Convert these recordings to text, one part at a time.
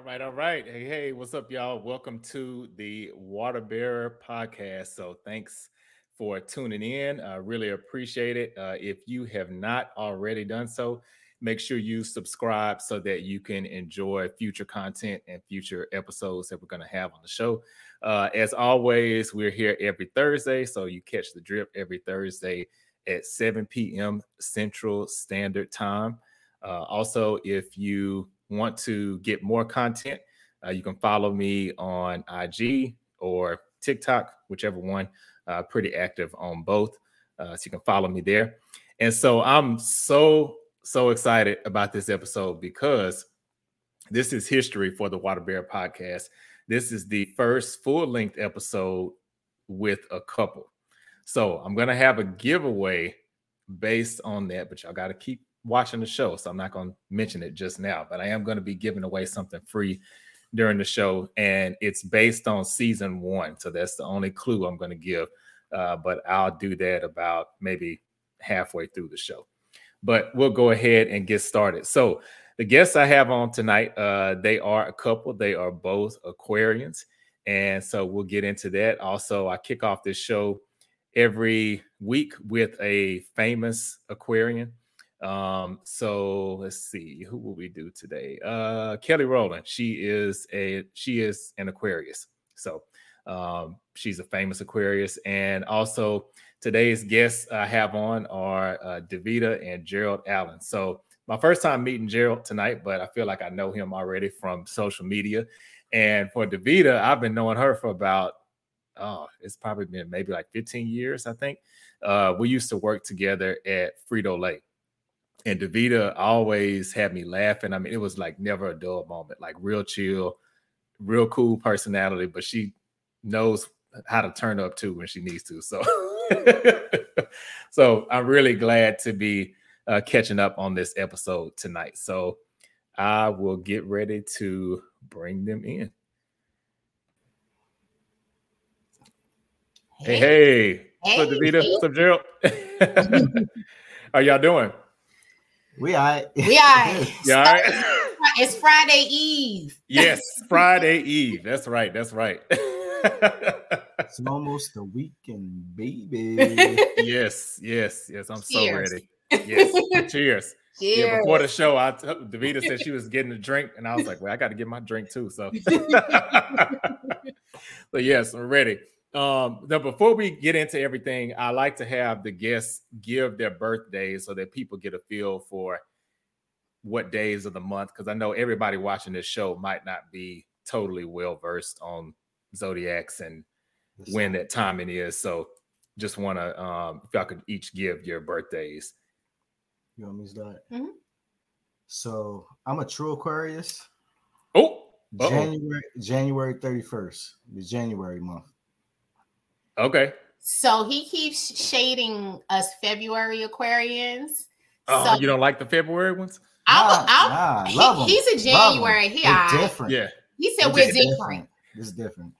All right, all right. Hey, hey, what's up, y'all? Welcome to the Water Bearer podcast. So, thanks for tuning in. I really appreciate it. Uh, if you have not already done so, make sure you subscribe so that you can enjoy future content and future episodes that we're going to have on the show. Uh, as always, we're here every Thursday, so you catch the drip every Thursday at 7 p.m. Central Standard Time. Uh, also, if you want to get more content, uh, you can follow me on IG or TikTok, whichever one. Uh, pretty active on both, uh, so you can follow me there. And so I'm so so excited about this episode because this is history for the Water Bear podcast. This is the first full length episode with a couple. So I'm gonna have a giveaway based on that, but y'all got to keep watching the show. So I'm not going to mention it just now, but I am going to be giving away something free during the show, and it's based on season one. So that's the only clue I'm going to give. Uh, but I'll do that about maybe halfway through the show. But we'll go ahead and get started. So the guests I have on tonight, uh, they are a couple. They are both Aquarians, and so we'll get into that. Also, I kick off this show every week with a famous Aquarian. Um, so let's see, who will we do today? Uh, Kelly Rowland. She is a she is an Aquarius. So um, she's a famous Aquarius, and also today's guests I have on are uh, Davida and Gerald Allen. So my first time meeting Gerald tonight, but I feel like I know him already from social media. And for Davida, I've been knowing her for about oh, it's probably been maybe like 15 years, I think. Uh, we used to work together at Frito Lay and Davida always had me laughing. I mean, it was like never a dull moment, like real chill, real cool personality, but she knows how to turn up too when she needs to. So, so I'm really glad to be uh, catching up on this episode tonight. So I will get ready to bring them in. Hey, hey, hey. what's up, Davida? What's up, Gerald? How y'all doing? We all right. We all right. yeah, all right. It's Friday Eve. Yes, Friday Eve. That's right. That's right. it's almost a weekend, baby. yes, yes, yes. I'm Cheers. so ready. Yes. Cheers. Cheers. Yeah, before the show, I t- Davida said she was getting a drink, and I was like, "Well, I got to get my drink too." So, but yes, I'm ready. Um, now before we get into everything, I like to have the guests give their birthdays so that people get a feel for what days of the month. Because I know everybody watching this show might not be totally well versed on zodiacs and when that timing is. So just want to um if y'all could each give your birthdays. You want me to start? Mm-hmm. So I'm a true Aquarius. Oh, January January 31st, the January month. Okay. So he keeps shading us February Aquarians. Oh, so you don't like the February ones? I'll, I'll, nah, he, he's a January. He different. Yeah. He said we're different. different. It's different.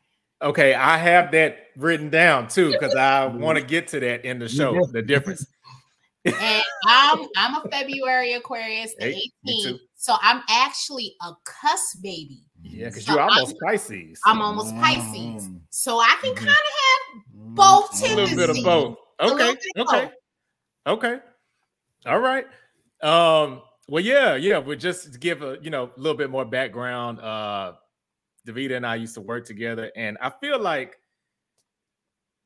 Okay, I have that written down too because I want to get to that in the show. the difference. and I'm I'm a February Aquarius, the hey, 18th. So I'm actually a cusp baby. Yeah, because so you're almost I'm, Pisces. I'm almost Pisces. Mm. So I can mm-hmm. kind of have both tendencies. A little bit of both. Okay. Okay. Both. Okay. All right. Um, well, yeah, yeah. We'll just give a you know a little bit more background. Uh Davita and I used to work together, and I feel like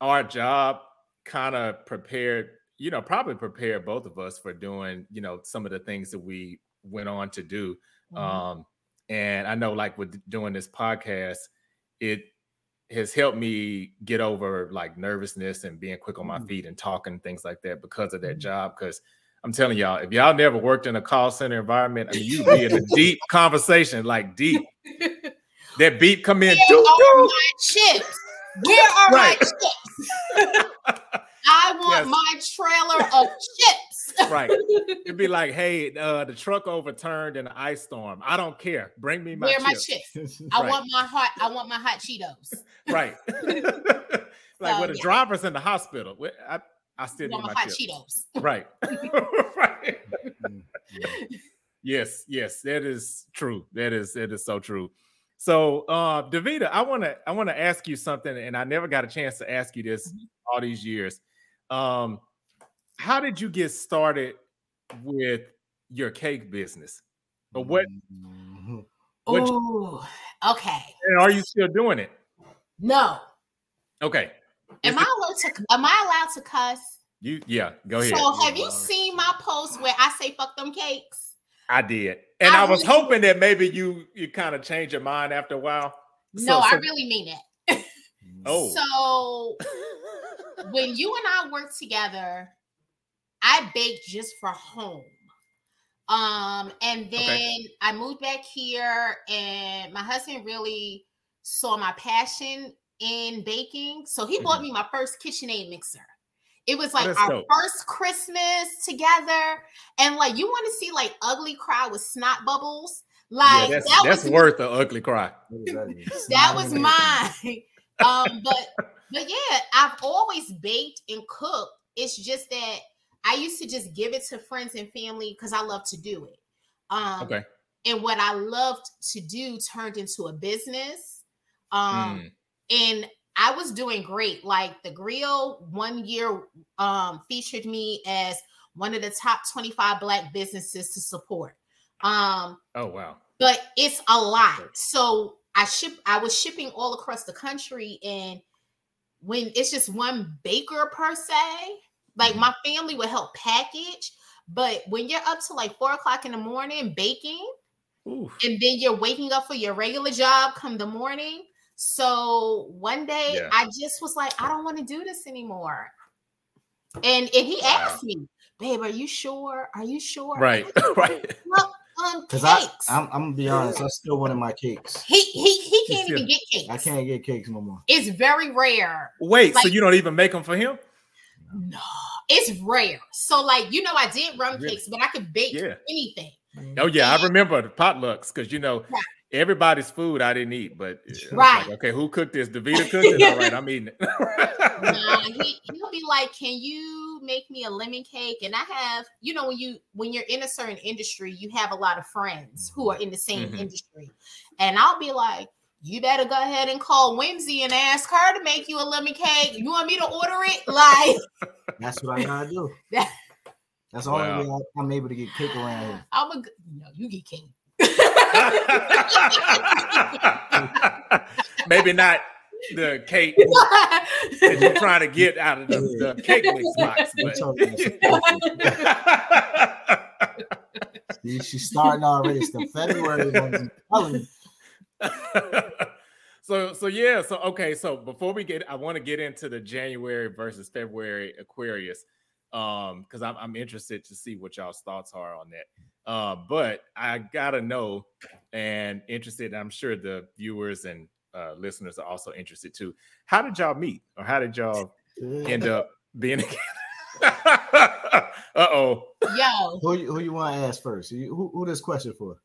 our job kind of prepared, you know, probably prepared both of us for doing, you know, some of the things that we went on to do. Mm-hmm. Um, and I know, like with doing this podcast, it has helped me get over like nervousness and being quick on my mm. feet and talking things like that because of that mm. job. Because I'm telling y'all, if y'all never worked in a call center environment, I mean, you be in a deep conversation, like deep. That beep come in. Where are my chips? Where are right. my chips? I want yes. my trailer of chips right. It'd be like, hey, uh, the truck overturned in an ice storm. I don't care. Bring me my Where chips. my chips? I right. want my hot. I want my hot Cheetos. right. like so, when the yeah. driver's in the hospital, I, I still need my, hot chips. Cheetos. Right. right. Yes, yes, that is true. That is that is so true. So, uh, Davida, I want to I want to ask you something, and I never got a chance to ask you this mm-hmm. all these years. Um, how did you get started with your cake business? Or what? Oh, okay. And are you still doing it? No. Okay. Am I allowed to? Am I allowed to cuss? You yeah, go ahead. So have you seen my post where I say "fuck them cakes"? I did, and I, I was really hoping that maybe you you kind of change your mind after a while. So, no, so, I really mean it. oh, so when you and I worked together, I baked just for home. Um, and then okay. I moved back here, and my husband really saw my passion in baking. So he mm-hmm. bought me my first KitchenAid mixer. It was like our dope. first Christmas together. And like you want to see like ugly cry with snot bubbles. Like yeah, that's, that that's was worth an ugly cry. that was mine. um, but but yeah, I've always baked and cooked. It's just that I used to just give it to friends and family because I love to do it. Um, okay. And what I loved to do turned into a business. Um, mm. And I was doing great. Like the Grio one year um, featured me as one of the top 25 black businesses to support. Um, oh wow. But it's a lot. So I ship I was shipping all across the country and when it's just one baker per se, like mm-hmm. my family would help package, but when you're up to like four o'clock in the morning baking, Oof. and then you're waking up for your regular job come the morning, so one day yeah. I just was like, I don't want to do this anymore. And and he wow. asked me, babe, are you sure? Are you sure? Right, right. Well, um, Because I, I'm, I'm, gonna be honest, I still wanted my cakes. He he he can't even get cakes. I can't get cakes no more. It's very rare. Wait, like, so you don't even make them for him? No, it's rare. So like you know, I did rum really? cakes, but I could bake yeah. anything. Oh yeah, and, I remember the potlucks because you know right everybody's food I didn't eat, but right. Like, okay, who cooked this? Davida cooked it. All right, I'm eating it. nah, he, he'll be like, "Can you make me a lemon cake?" And I have, you know, when you when you're in a certain industry, you have a lot of friends who are in the same mm-hmm. industry, and I'll be like. You better go ahead and call Whimsy and ask her to make you a lemon cake. You want me to order it? Like that's what I gotta do. That's the wow. only way I'm able to get cake around here. I'm a, you know, you get cake. Maybe not the cake that you're trying to get out of the, the cake mix box. But. See, she's starting already. It's the February. so so yeah so okay so before we get i want to get into the january versus february aquarius um because I'm, I'm interested to see what y'all's thoughts are on that uh, but I gotta know and interested. I'm sure the viewers and uh, listeners are also interested too. How did y'all meet, or how did y'all end up being together? uh oh. Yo. Who who you want to ask first? Who who this question for?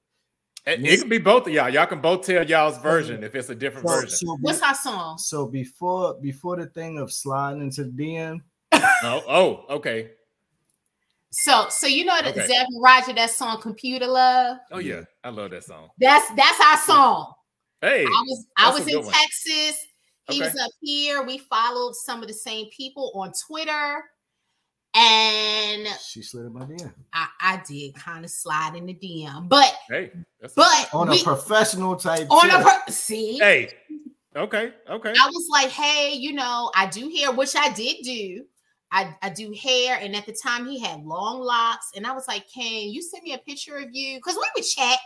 It, it, can be both of y'all. Y'all can both tell y'all's version if it's a different so, version. So be, What's our song? So before before the thing of sliding into the DM. oh, oh, okay. So, so you know that okay. Zapp Roger that song "Computer Love." Oh yeah, I love that song. That's that's our song. Hey, I was I was in Texas. He okay. was up here. We followed some of the same people on Twitter, and she slid in my DM. I, I did kind of slide in the DM, but hey, but on we, a professional type. On tip. a pro- see, hey, okay, okay. I was like, hey, you know, I do hair, which I did do. I, I do hair, and at the time he had long locks, and I was like, "Can you send me a picture of you?" Because we would chat.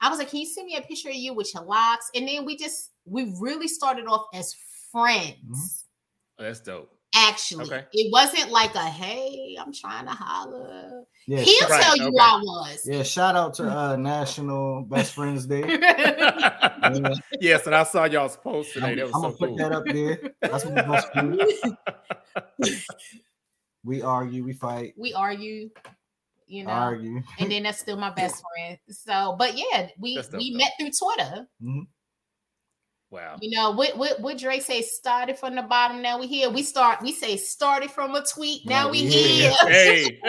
I was like, "Can you send me a picture of you with your locks?" And then we just we really started off as friends. Mm-hmm. Oh, that's dope. Actually, okay. it wasn't like a "Hey, I'm trying to holler." Yeah, He'll right, tell you okay. I was. Yeah, shout out to uh National Best Friends Day. yeah. Yes, and I saw y'all's post today. I'm, that was I'm so gonna cool. put that up there. That's my best we argue, we fight. We argue, you know, argue, and then that's still my best friend. So, but yeah, we we met through Twitter. Mm-hmm. Wow. You know what what what Drake say started from the bottom, now we here. We start we say started from a tweet, now, we here. Hey.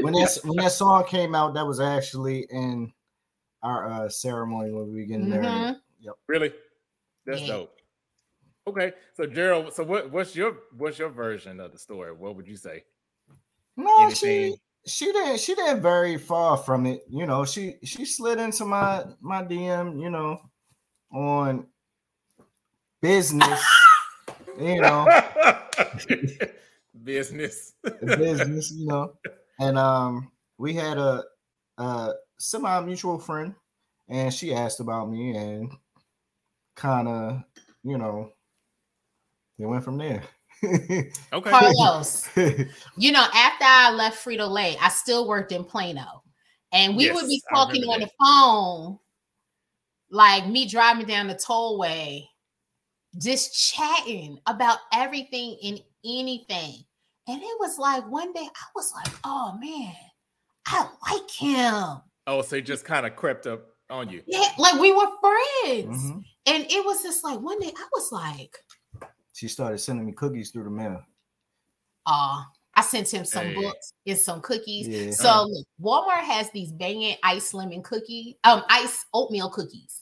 when that when that song came out, that was actually in our uh, ceremony when we getting Mhm. married. Yep. really? That's Yeah. dope. Okay. So Gerald, so what what's your what's your version of the story? What would you say? No, Anything? she she didn't she didn't very far from it. You know, she she slid into my my DM. You know, on business. you know, Business. business. You know, and um, we had a a semi mutual friend, and she asked about me, and kind of, you know, it went from there. Okay. Carlos, you know, after I left Frito Lay, I still worked in Plano. And we would be talking on the phone, like me driving down the tollway, just chatting about everything and anything. And it was like one day I was like, oh man, I like him. Oh, so it just kind of crept up on you. Yeah, like we were friends. Mhm. And it was just like one day I was like, She started sending me cookies through the mail. uh, I sent him some Hey. books and some cookies. Yeah. So look, Walmart has these banging ice lemon cookie, um, ice oatmeal cookies.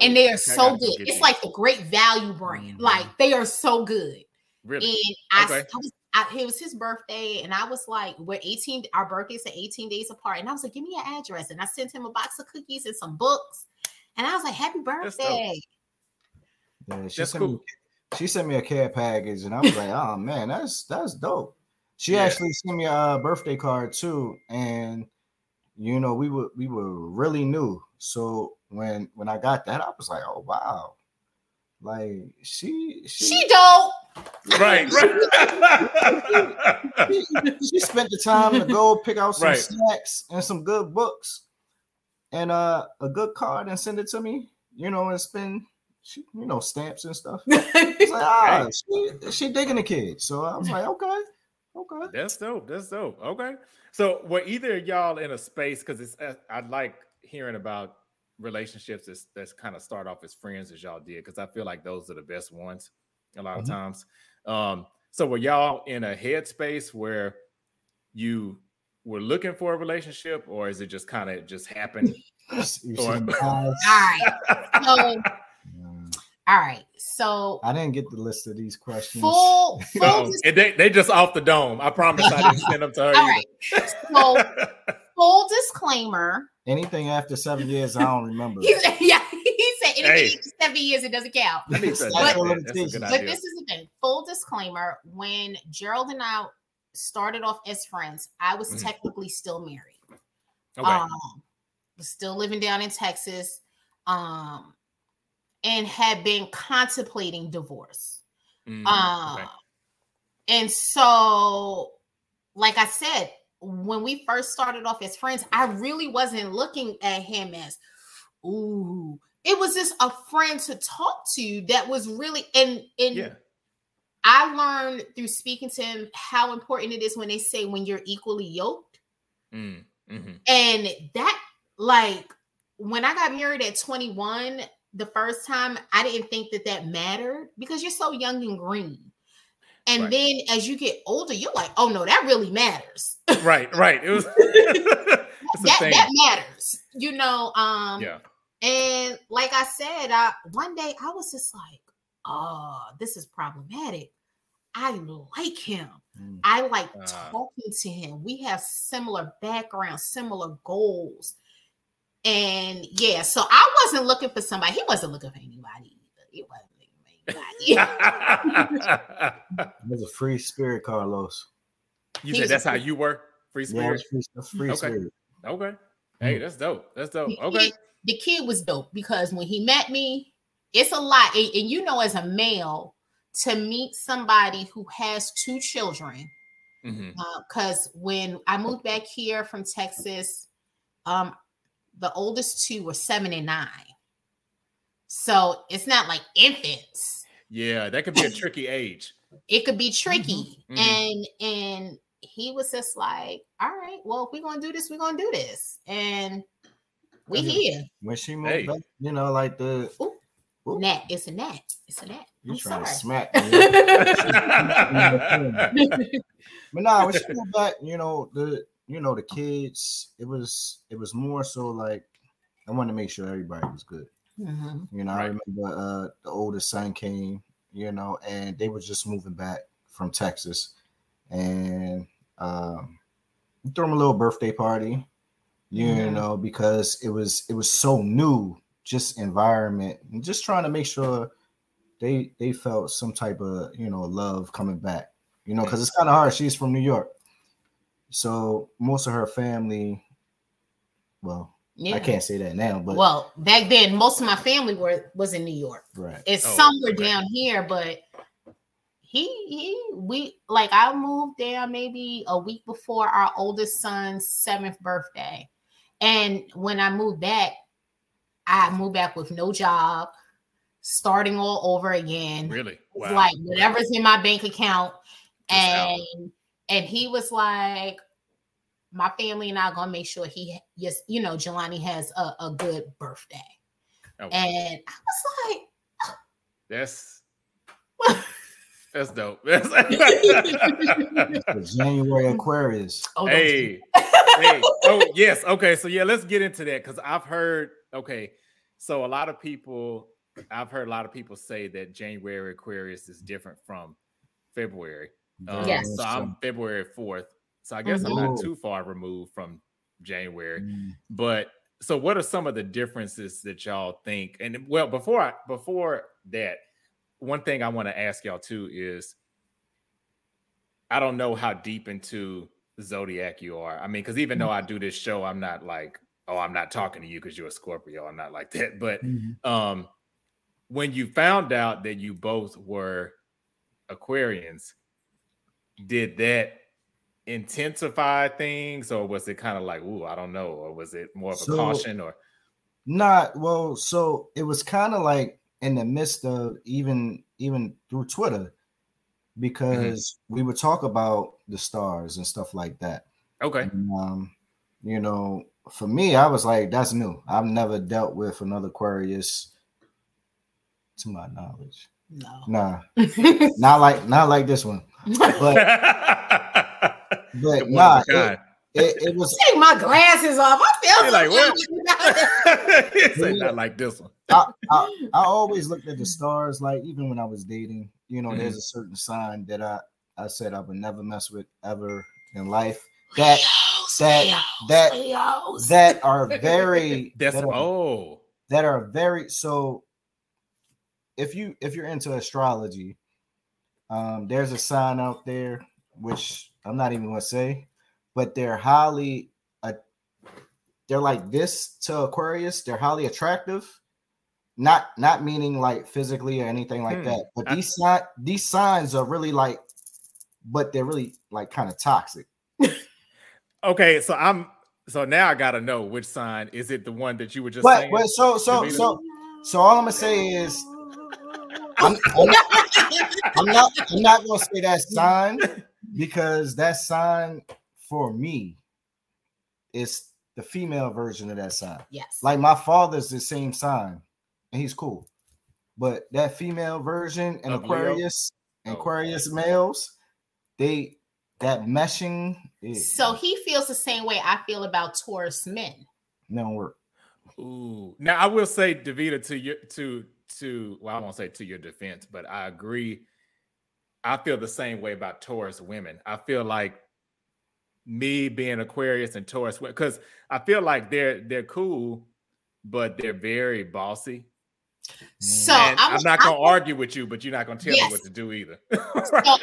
And they are so good. It's these. like the great value brand. Mhm. Like they are so good. Really? And I, Okay. I was I, it was his birthday, and I was like, we're 18, our birthdays are 18 days apart. And I was like, give me your address. And I sent him a box of cookies and some books. And I was like, happy That's birthday. Yeah, she That's sent me she sent me a care package, and I was like, oh man, that's that's dope. She Yeah. actually sent me a birthday card too, and you know, we were we were really new. So when when I got that, I was like, oh wow. Like she she She dope. right, right. she spent the time to go pick out some Right. snacks and some good books and uh a good card and send it to me. You know, and spend she, you know stamps and stuff. It's like, ah, she, she digging the kid. So I was like, okay, okay. That's dope. That's dope. Okay. So were either of y'all in a space because it's uh, I like hearing about relationships that's that's kind of start off as friends as y'all did because I feel like those are the best ones a lot Mhm. of times. Um, so were y'all in a headspace where you were looking for a relationship, or is it just kind of just happened? Or- All right. So, all right. So I didn't get the list of these questions. full full No, dis- and they they just off the dome. I promise I didn't send them to her. All either. right. So full disclaimer. Anything after seven years, I don't remember. He said, yeah, he said anything Hey. after seven years, it doesn't count. I need to But- adjust that. That's a good But But this is the thing. Full disclaimer: when Gerald and I started off as friends, I was Mhm. technically still married. Okay. Um, still living down in Texas, um, and had been contemplating divorce. Mm, Uh, okay. and so, like I said, when we first started off as friends, I really wasn't looking at him as, ooh. It was just a friend to talk to that was really and and Yeah. I learned through speaking to him how important it is when they say when you're equally yoked. Mm, mhm. And that, like, when I got married at 21, the first time, I didn't think that that mattered because you're so young and green. And Right. then as you get older, you're like, oh no, that really matters. Right, right. It was that that matters, you know. Um, Yeah. and like I said, I, one day I was just like, oh, this is problematic. I like him. Mm. I like Ah. talking to him. We have similar backgrounds, similar goals. And yeah, so I wasn't looking for somebody. He wasn't looking for anybody either. He wasn't looking for anybody. A free spirit, Carlos. you He said that's a how you work? Free spirit? it's free, free Okay. spirit. Okay. Hey, Mm. that's dope. That's dope. The Okay. kid- the kid was dope because when he met me, it's a lot. And, and you know, as a male, to meet somebody who has two children, Mhm. because when I moved back here from Texas, um, the oldest two were seven and nine. So it's not like infants. Yeah, that could be a tricky age. It could be tricky. Mhm. And and he was just like, all right, well, if we're gonna do this, we're gonna do this. And We here. When she moved hey. back, you know, like the Ooh. Ooh. Nat, it's a gnat. It's a gnat. You're trying sorry. to smack me. but nah, when she moved back, you know, the you know, the kids, it was it was more so like I wanted to make sure everybody was good. Mm-hmm. You know, right. I remember uh the oldest son came, you know, and they were just moving back from Texas. And um threw them a little birthday party, you mm-hmm. know, because it was it was so new, just environment, and just trying to make sure they they felt some type of you know love coming back, you know, because it's kind of hard. She's from New York, so most of her family, well, yeah. I can't say that now, but well, back then most of my family were was in New York. Right. It's oh, somewhere right. down here, but he he we like I moved there maybe a week before our oldest son's seventh birthday. And when I moved back, I moved back with no job, starting all over again. Really? Wow. Like whatever's in my bank account. and and he was like, my family and I are gonna make sure he yes, you know, Jelani has a, a good birthday. Oh. And I was like, oh. that's that's dope. That's January Aquarius. Oh, hey, hey. Oh, yes. Okay. So yeah, let's get into that because I've heard. Okay, so a lot of people, I've heard a lot of people say that January Aquarius is different from February. Um, yes. So I'm February fourth. So I guess mm-hmm. I'm not too far removed from January. Mm. But so what are some of the differences that y'all think? And well, before I before that, one thing I want to ask y'all too is I don't know how deep into zodiac you are. I mean, because even though I do this show, I'm not like, oh, I'm not talking to you because you're a Scorpio. I'm not like that. But mm-hmm. um, when you found out that you both were Aquarians, did that intensify things, or was it kind of like, ooh, I don't know, or was it more of a so, caution, or not? Well, so it was kind of like in the midst of even even through Twitter mm-hmm. because mm-hmm. we would talk about the stars and stuff like that. Okay. And, um, you know, for me, I was like, that's new. I've never dealt with another Aquarius to my knowledge. No. Nah. not like not like this one. But but nah, it, it, it, was take my glasses off. I feel like what? it's not like this one. I, I, I always looked at the stars, like even when I was dating, you know, mm-hmm. there's a certain sign that I I said I would never mess with ever in life. That that that that are very That's, that are, oh that are very so if you if you're into astrology, um, there's a sign out there which I'm not even gonna say, but they're highly uh, they're like this to Aquarius, they're highly attractive. Not not meaning like physically or anything like hmm. that, but these si- these signs are really like, but they're really like kind of toxic. okay, so I'm so now I gotta know which sign is it the one that you were just but, saying? But so so so so all I'm gonna say is I'm, I'm, I'm not I'm not gonna say that sign because that sign for me is the female version of that sign. Yes. Like my father's the same sign, and he's cool. But that female version and Aquarius, oh. Aquarius males, they that meshing. so he feels the same way I feel about Taurus men. No work. Ooh. Now I will say, Davida, to your to to well, I won't say to your defense, but I agree. I feel the same way about Taurus women. I feel like me being Aquarius and Taurus because I feel like they're they're cool, but they're very bossy. So I am not gonna I, argue with you, but you're not gonna tell yes. me what to do either. so I,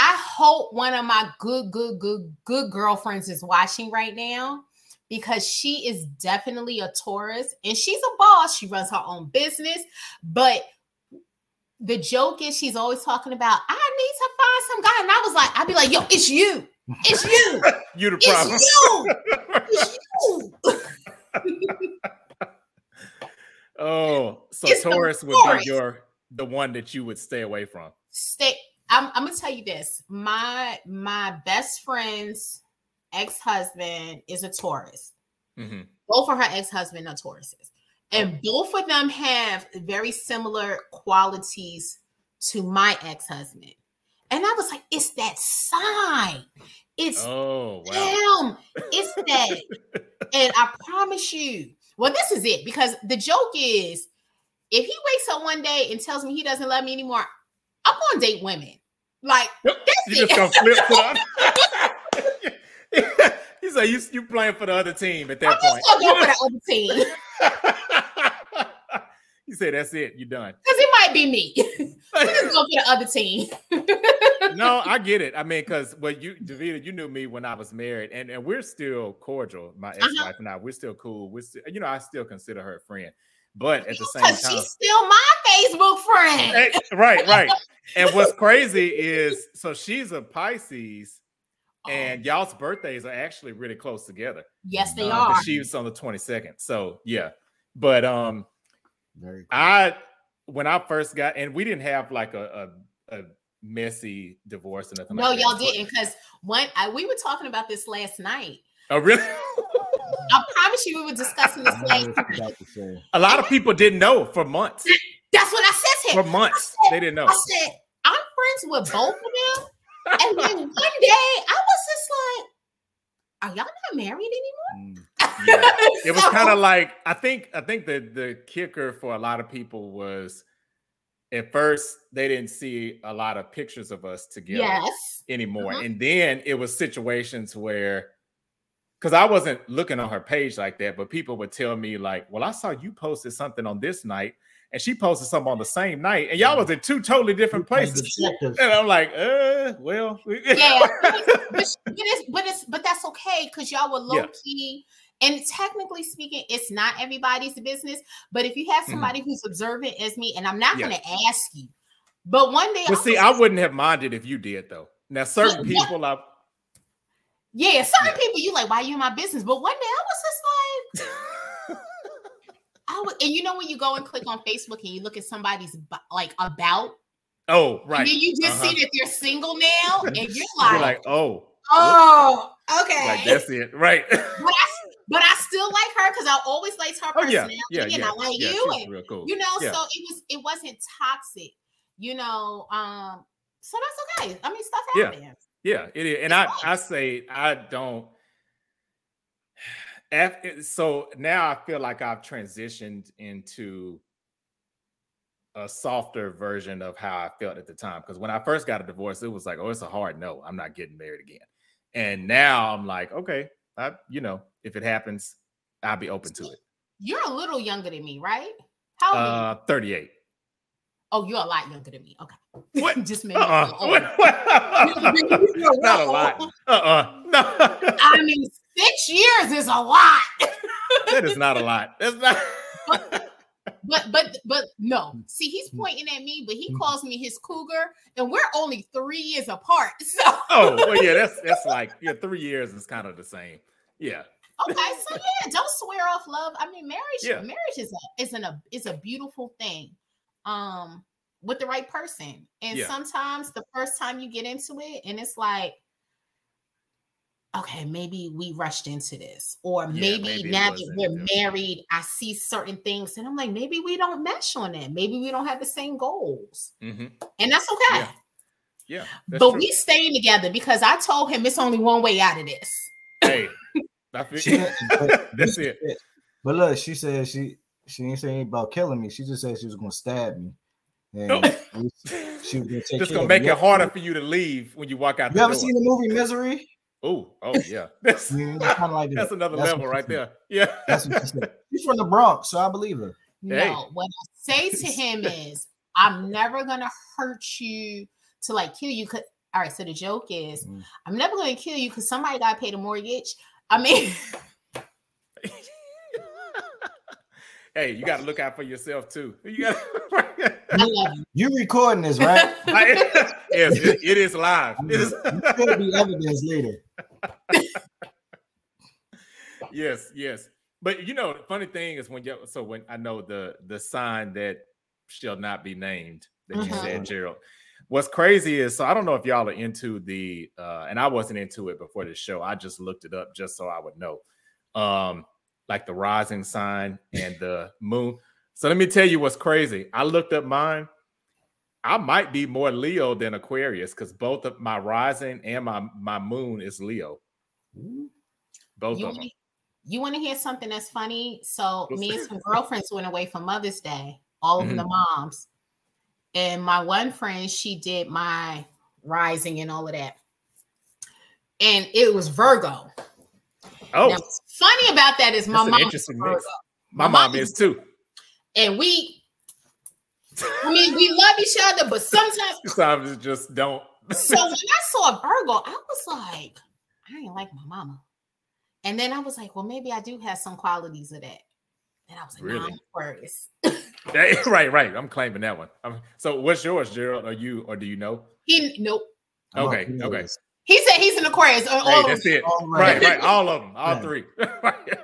I hope one of my good, good, good, good girlfriends is watching right now because she is definitely a Taurus and she's a boss. She runs her own business, but the joke is she's always talking about I need to find some guy, and I was like, I'd be like, yo, it's you, it's you, you the problem, it's you, it's you. oh, so it's Taurus would be your the one that you would stay away from. Stay. I'm, I'm gonna tell you this. My my best friend's ex husband is a Taurus. Mm-hmm. both of her ex-husband are Tauruses. Oh. And both of them have very similar qualities to my ex-husband. And I was like, it's that sign. It's oh wow. him. It's that. and I promise you, well, this is it because the joke is if he wakes up one day and tells me he doesn't love me anymore, I'm gonna date women. Like yep. you just gonna flip it He's like you you playing for the other team at that I'm point. Just gonna for the other team. you say that's it, you're done. Because it might be me. we just go for the other team. no, I get it. I mean, because well, you Davida, you knew me when I was married, and, and we're still cordial. My ex-wife uh-huh. and I, we're still cool. We're still, you know, I still consider her a friend. But at the same time, she's still my Facebook friend. right, right. And what's crazy is so she's a Pisces. And y'all's birthdays are actually really close together. Yes, they uh, are. She was on the 22nd. So yeah. But um Very cool. I when I first got and we didn't have like a, a, a messy divorce or nothing no, like y'all didn't because when I, we were talking about this last night. Oh, really? I promise you, we were discussing this last night. A lot of people didn't know for months. That's what I said to him. For months, said, they didn't know. I said, I'm friends with both of them. And then one day, I was just like, are y'all not married anymore? Mm, yeah. it was so, kind of like I think I think the the kicker for a lot of people was at first they didn't see a lot of pictures of us together yes. anymore. Uh-huh. And then it was situations where because I wasn't looking on her page like that, but people would tell me, like, well, I saw you posted something on this night, and she posted something on the same night, and y'all was in two totally different places. And I'm like, uh, well, yeah, but, it's but it's but that's okay because y'all were low yeah. key. And technically speaking, it's not everybody's business. But if you have mm-hmm. somebody mm-hmm. who's observant as me, and I'm not yeah. going to ask you, but one day, but I see, I wouldn't have minded if you did though. Now, certain yeah, people, I yeah, certain yeah. people you like, why you in my business? But one day I was just like, I was, and you know when you go and click on Facebook and you look at somebody's like about. Oh, right. And you just uh-huh. see that they're single now, and you're like, you're like, oh, oh, okay, like that's it, right? but, I, but I still like her because I always liked her personality, oh, yeah, yeah, and yeah, I like yeah, you, and real cool. you know, so it was it wasn't toxic, you know. Um, so that's okay. I mean, stuff happens. Yeah, it is. And I, I say I don't. After, so now I feel like I've transitioned into a softer version of how I felt at the time. Because when I first got a divorce, it was like, oh, it's a hard no. I'm not getting married again. And now I'm like, okay, I, you know, if it happens, I'll be open to it. You're a little younger than me, right? How old uh, 38. Oh, you're a lot younger than me. Okay. What? Just maybe. Uh-uh. Not a lot. Uh-uh. No. I mean, six years is a lot. that is not a lot. That's not. but but but no. Hmm. See, he's hmm. pointing at me, but he hmm. calls me his cougar, and we're only three years apart. So. oh well, yeah, that's that's like yeah, three years is kind of the same. Yeah. okay, so yeah, don't swear off love. I mean, marriage, yeah. marriage is a is an a is a beautiful thing um with the right person. And yeah. sometimes the first time you get into it and it's like okay, maybe we rushed into this, or yeah, maybe, maybe now that we're married, I see certain things, and I'm like, maybe we don't mesh on that. Maybe we don't have the same goals, mm-hmm. and that's okay. Yeah, yeah but true. we staying together because I told him it's only one way out of this. Hey, that's it. But look, she said she she didn't say anything about killing me. She just said she was gonna stab me. And she was gonna take just gonna make it harder for you to leave when you walk out. You ever door. seen the movie Misery? Oh, oh yeah. That's, yeah, kind of like that's another that's level right there. Yeah. That's what she said. She's from the Bronx, so I believe her. No, hey. what I say to him is, I'm never gonna hurt you to like kill you. Cause all right, so the joke is, mm. I'm never gonna kill you because somebody got to pay the mortgage. I mean. Hey, you got to look out for yourself too. You got you recording this, right? yes, it, it is live. It is. going to be evidence later. yes, yes. But you know, the funny thing is when you so when I know the the sign that shall not be named that you said, mm-hmm. Gerald. What's crazy is so I don't know if y'all are into the uh and I wasn't into it before the show. I just looked it up just so I would know. Um like the rising sign and the moon. So let me tell you what's crazy. I looked up mine. I might be more Leo than Aquarius because both of my rising and my my moon is Leo. Both you of them. You want to hear something that's funny? So me and some girlfriends went away for Mother's Day, all of the mm-hmm. moms. And my one friend, she did my rising and all of that. And it was Virgo. Oh, Now, what's funny about that is my That's mom interesting mix. my mom is too. And we, I mean, we love each other, but sometimes Sometimes just don't. so when I saw a Virgo, I was like, I ain't like my mama. And then I was like, well, maybe I do have some qualities of that. And I was like, really? Really? I'm Aquarius. right, right. I'm claiming that one. Um, so what's yours, Gerald? Are you or do you know? He nope. I'm Okay, Aquarius. okay. He said he's an Aquarius. Uh, Hey, all of that's them. it. All Right, right. right. All of them, all Right. three.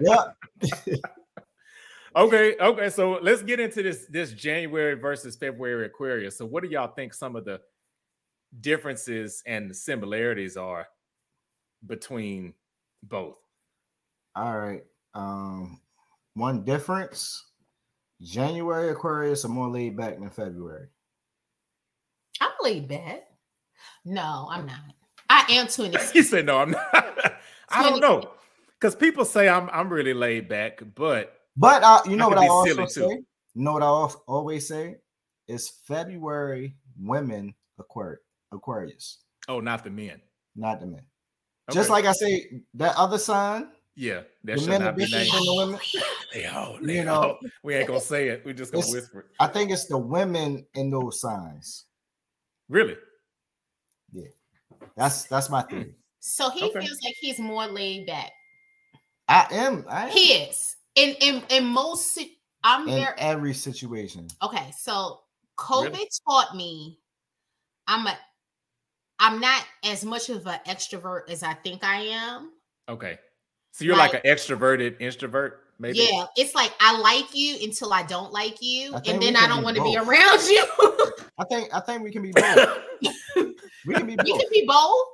Yeah. okay, okay. So let's get into this this January versus February Aquarius. So what do y'all think some of the differences and similarities are between both? All right. Um, one difference: January Aquarius are more laid back than February. I'm laid back. No, I'm not. I am to an extent. He said, "No, I'm not." I don't know, because people say I'm I'm really laid back, but But uh, you know I what I be also say? too. You know what I al- always say? Is February women Aquarius, Aquarius, oh, not the men. not the men. Just like I say, that other sign, yeah, that the should men are not be named. than the women. They all, You know, all- we ain't gonna say it. We just gonna whisper it. I think it's the women in those signs. Really? That's that's my theory. So he Okay. feels like he's more laid back. I am. I am He is. In in in most I'm in very every situation. okay. So COVID Really? taught me I'm a I'm not as much of an extrovert as I think I am. Okay. So you're like, Like- an extroverted introvert, maybe? Yeah, it's like I like you until I don't like you, and then I don't want to be around you. I think I think we can be both. We can be we both. can be both,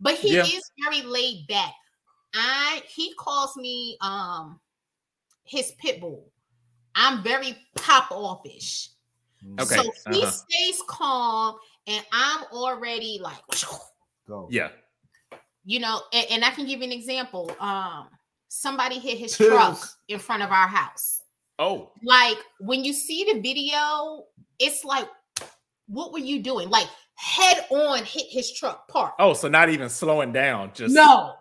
but he Yeah. is very laid back. I he calls me um his pit bull. I'm very pop offish. Okay, So he uh-huh. stays calm, and I'm already like, Go. yeah. you know, and, and I can give you an example. Um, somebody hit his Chills. truck in front of our house. Oh, Like when you see the video, it's like, what were you doing? Like head on hit his truck park. oh, so not even slowing down, just No.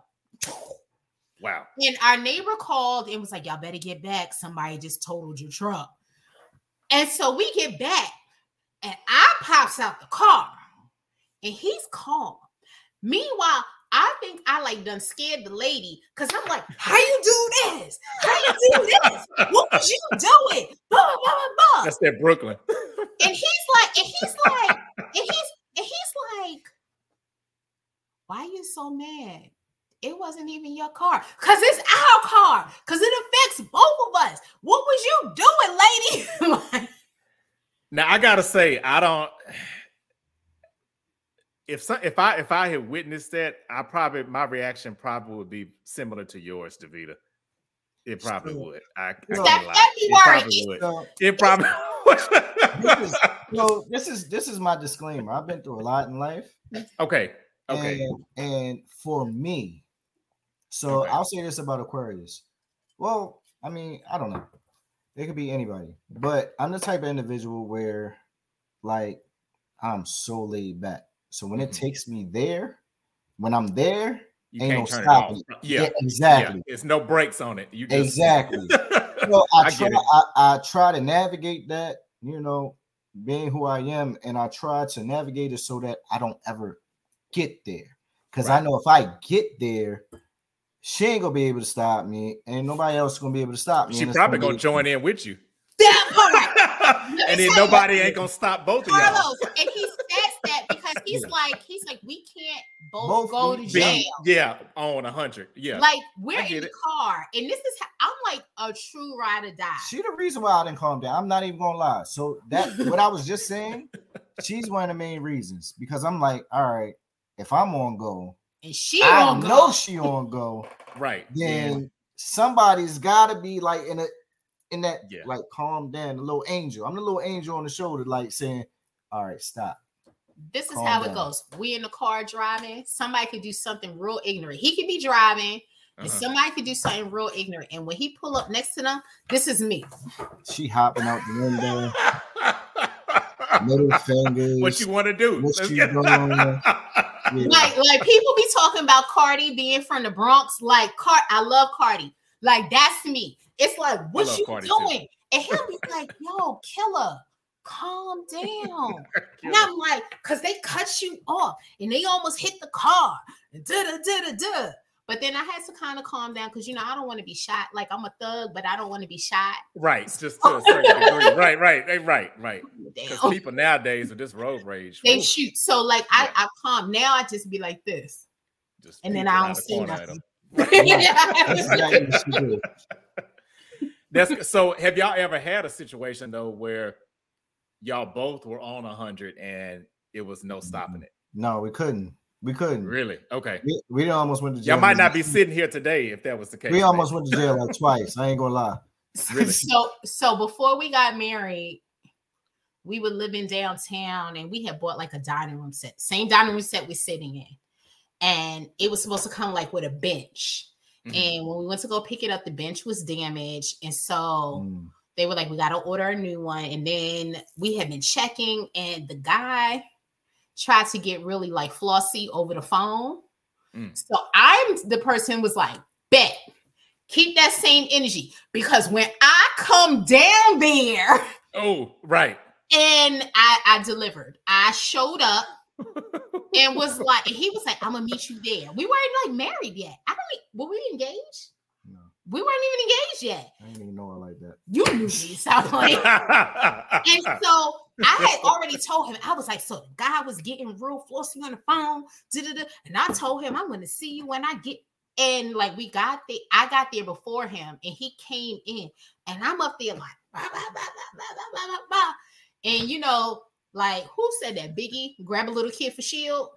wow. And our neighbor called and was like, Y'all better get back. Somebody just totaled your truck. And so we get back, and I pops out the car, and he's calm. Meanwhile, I think I like done scared the lady because I'm like, How you do this? How you do this? What was you doing? Blah, blah, blah, blah, blah. That's that Brooklyn. And he's like, and he's like, and he's like, why are you so mad? It wasn't even your car. Cause it's our car. Cause it affects both of us. What was you doing, lady? Like, Now I gotta say, I don't. If some, if I if I had witnessed that, I probably my reaction probably would be similar to yours, Davida. It probably would. I, I Sure. can't That lie. It probably would. It probably this is, so this is this is my disclaimer. I've been through a lot in life. okay. Okay. And, and for me, so Okay. I'll say this about Aquarius. Well, I mean, I don't know. It could be anybody, but I'm the type of individual where, like, I'm so laid back. So when it Mhm. takes me there, when I'm there, You ain't no stopping. it. Yeah. Yeah. exactly, It's no brakes on it. You just exactly. So I, I try. I, I try to navigate that, you know, being who I am, and I try to navigate it so that I don't ever get there. Because I know if I get there, she ain't gonna be able to stop me, and nobody else gonna be able to stop me. She and it's probably gonna join in with you. that part. and then nobody ain't gonna stop both of y'all. Carlos, and he says that because he's like, he's like, we can't both, Both go to jail. yeah, on a hundred. Yeah. Like we're in the it. car, and this is how I'm like a true ride or die. She the reason why I didn't calm down. I'm not even gonna lie. So that what I was just saying, she's one of the main reasons because I'm like, all right, if I'm on go, and she I on know go. she on go. right. Then Then somebody's got to be like in a in that Yeah. like calm down, the little angel. I'm the little angel on the shoulder, like saying, "All right, stop." This is Calm how it goes. We in the car driving. Somebody could do something real ignorant. He could be driving, Uh-huh. somebody could do something real ignorant. And when he pull up next to them, this is me. She hopping out the window, middle fingers. what you want to do? What Let's you get- doing? Yeah. Like, like people be talking about Cardi being from the Bronx. Like, Car, I love Cardi. Like, that's me. It's like, what love you Cardi too. doing? And he'll be like, yo, killer, calm down. And I'm like, because they cut you off and they almost hit the car. Da da da da da. But then I had to kind of calm down because you know I don't want to be shot. Like I'm a thug, but I don't want to be shot. right, just to a certain degree. Right, right, right, right. Oh, because people nowadays with this road rage, They woo, shoot. So like I, Yeah. I calm. Now I just be like this. just and then I don't see nothing. corner at nothing. 'em. That's exactly what she did. That's so. Have y'all ever had a situation though where y'all both were on a hundred and it was no stopping it? No, we couldn't. We couldn't. Really? Okay. We, we almost went to jail. Y'all might not be sitting here today if that was the case. We almost went to jail like twice. I ain't gonna lie. Really? So so before we got married, we were living downtown and we had bought like a dining room set, same dining room set we're sitting in. And it was supposed to come like with a bench. Mhm. And when we went to go pick it up, the bench was damaged. And so Mm. They were like, we got to order a new one. And then we had been checking, and the guy tried to get really like flossy over the phone. Mm. So I'm the person was like, bet, keep that same energy because when I come down there Oh, right. and I, I delivered, I showed up and was like, he was like, I'm gonna meet you there. We weren't like married yet. I don't were we engaged? We weren't even engaged yet. I didn't even know her like that. You knew me, stop like, and so I had already told him, I was like, so the guy was getting real flossy on the phone, da-da-da. and I told him, I'm gonna see you when I get and like we got there, I got there before him, and he came in, and I'm up there like bah, bah, bah, and you know, like who said that Biggie grab a little kid for shield?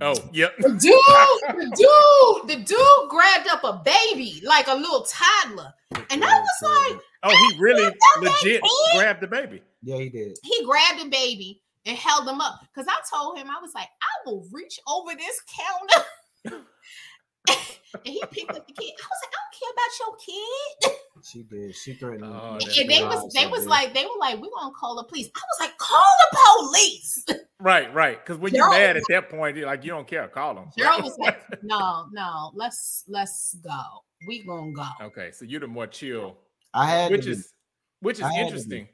Oh, yep. The dude, the dude, the dude grabbed up a baby, like a little toddler. And I was like, Oh, he really legit grabbed the baby. Yeah, he did. he grabbed the baby and held him up because I told him I was like, I will reach over this counter. and he picked up the kid. I was like, I don't care about your kid. She did. She threatened. me. Oh, and they wild. was they was good. like, they were like, we're gonna call the police. I was like, call the police. Right, right. Because when you're mad at that point, you're like you don't care. Call him. Gerald was like, no, no, let's let's go. We gonna go. okay, so you're the more chill, I had which to be. is which is I had to be. interesting.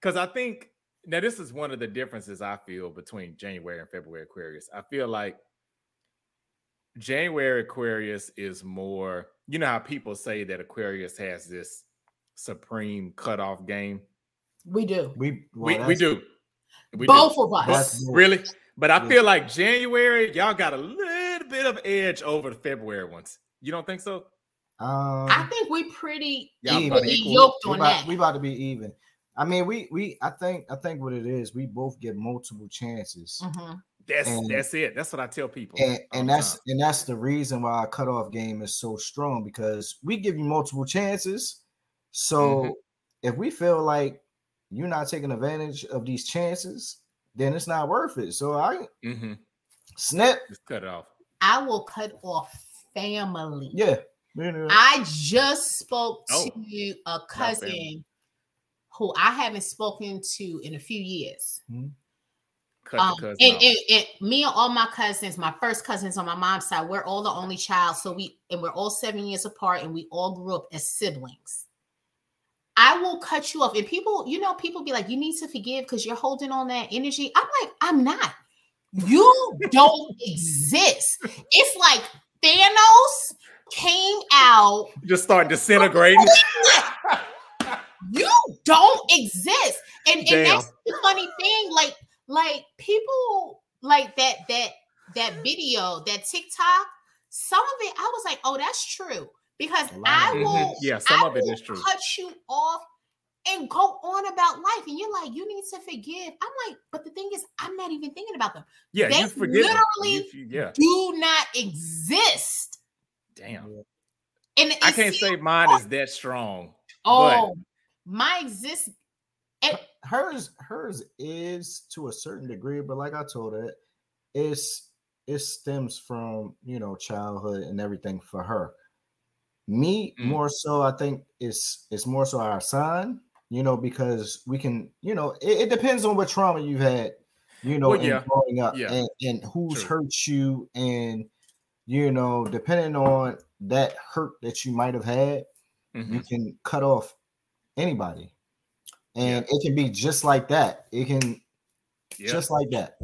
Because I think now this is one of the differences I feel between January and February Aquarius. I feel like January Aquarius is more, you know how people say that Aquarius has this supreme cutoff game. We do. we well, we, we do. We do. Both of us. That's Really? But I Yeah. feel like January, y'all got a little bit of edge over the February ones. You don't think so? Um, I think we pretty Y'all Even. about equally equal. yoked we about, that. we about to be even. I mean, we we I think I think what it is, we both get multiple chances. Mhm. That's And- that's it. That's what I tell people. And, and that's time. and that's the reason why our cutoff game is so strong because we give you multiple chances. So Mhm. if we feel like you're not taking advantage of these chances, then it's not worth it. So I Mhm. snap, just cut it off. I will cut off family. yeah. I just spoke Oh, to a cousin who I haven't spoken to in a few years. Cut Um, and, and, and me and all my cousins, my first cousins on my mom's side, we're all the only child. So we and we're all seven years apart, and we all grew up as siblings. I will cut you off. And people, you know, people be like, you need to forgive because you're holding on that energy. I'm like, I'm not. You don't exist. It's like Thanos came out just start disintegrating. you don't exist and, and that's the funny thing like like people like that that that video that tiktok some of it i was like oh that's true because i of. Will Yeah, some I of it is true. cut you off and go on about life and you're like you need to forgive i'm like but the thing is i'm not even thinking about them Yeah, They you forget. literally You- you- yeah. do not exist Damn. And I can't say mine is that strong. Oh, my exist. It, hers, hers is to a certain degree, but like I told her, it's it stems from you know childhood and everything for her. Me mm. more so, I think it's it's more so our son, you know, because we can, you know, it, it depends on what trauma you've had, you know, well, yeah. growing up yeah. and, and who's True. hurt you and you know, depending on that hurt that you might have had, mm-hmm. you can cut off anybody. And yeah. it can be just like that. It can yeah. just like that.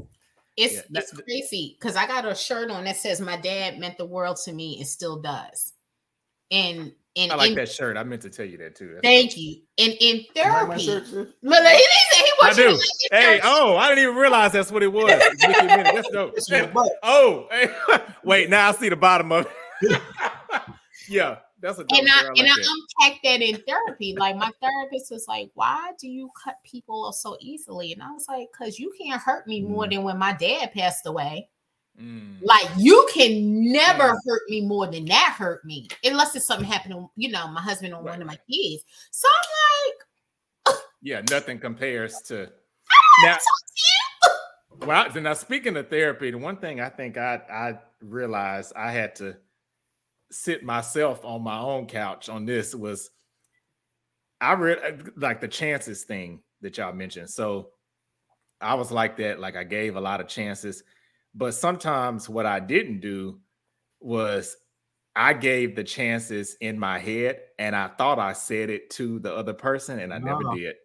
It's yeah. it's crazy because I got a shirt on that says my dad meant the world to me and still does. And and I like in, that shirt. I meant to tell you that too. That's thank cool. you. And in therapy, like but he, he I do. Hey, oh, I didn't even realize that's what it was. that's dope. oh, hey. wait, now I see the bottom of it. yeah, that's a and I, like and I unpacked that in therapy. Like my therapist was like, "Why do you cut people off so easily?" And I was like, "Cause you can't hurt me more mm. than when my dad passed away. Mm. Like you can never mm. hurt me more than that hurt me, unless it's something happening. You know, my husband or right. one of my kids. So I'm like, yeah, nothing compares to now. Well, now speaking of therapy, the one thing I think I I realized I had to sit myself on my own couch on this was I read uh, like the chances thing that y'all mentioned. So I was like that, like I gave a lot of chances, but sometimes what I didn't do was I gave the chances in my head and I thought I said it to the other person and I never did.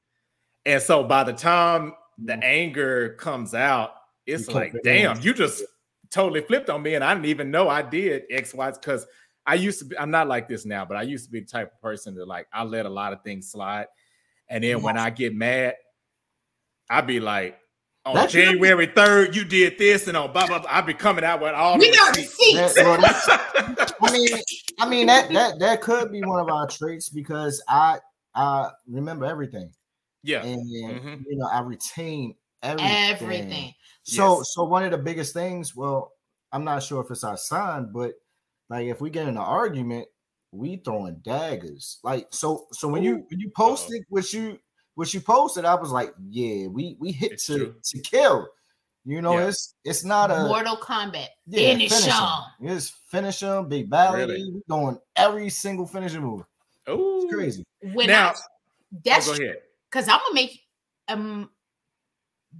And so by the time the mm. anger comes out, it's like, damn, you just totally flipped on me and I didn't even know I did X, Y, because I used to be, I'm not like this now, but I used to be the type of person that like I let a lot of things slide. And then when I get mad, I'd be like, on That's January 3rd, you did this and on blah blah blah. I'd be coming out with all we the receipts. I mean, I mean that that that could be one of our traits because I I remember everything. Yeah. And mm-hmm. you know, I retain everything. Everything. So yes. so one of the biggest things, well, I'm not sure if it's our sign, but like if we get in an argument, we throwing daggers. Like so, so when you when you posted what you what you posted, I was like, yeah, we we hit it's to true. to kill. You know, yeah. it's it's not a Mortal Kombat. Yeah, finish, finish them. It's finish them, big battle. Really? We doing every single finishing move. Oh, it's crazy. When now, I, that's oh, go ahead. Because I'm gonna make um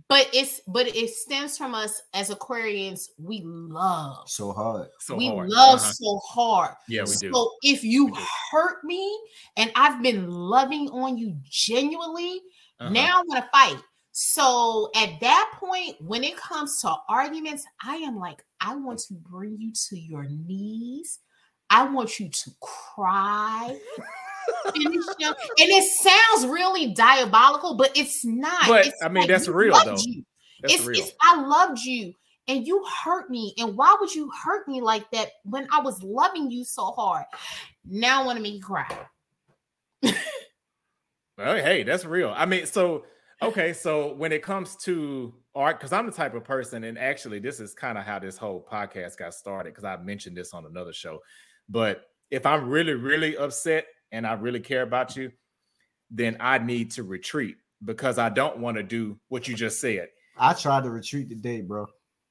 but it's but it stems from us as Aquarians. We love so hard. So we hard. love uh-huh. so hard. Yeah, we do. So if you hurt me and I've been loving on you genuinely, uh-huh. now I want to fight. So at that point, when it comes to arguments, I am like, I want to bring you to your knees. I want you to cry. Finish them. And it sounds really diabolical, but it's not. But it's I mean, like, that's real though. That's it's, real. It's, I loved you and you hurt me. And why would you hurt me like that when I was loving you so hard? Now I want to make you cry. well, hey, that's real. I mean, so okay, so when it comes to art, because I'm the type of person, and actually, this is kind of how this whole podcast got started, because I mentioned this on another show. But if I'm really, really upset and I really care about you, then I need to retreat because I don't want to do what you just said. I tried to retreat today, bro.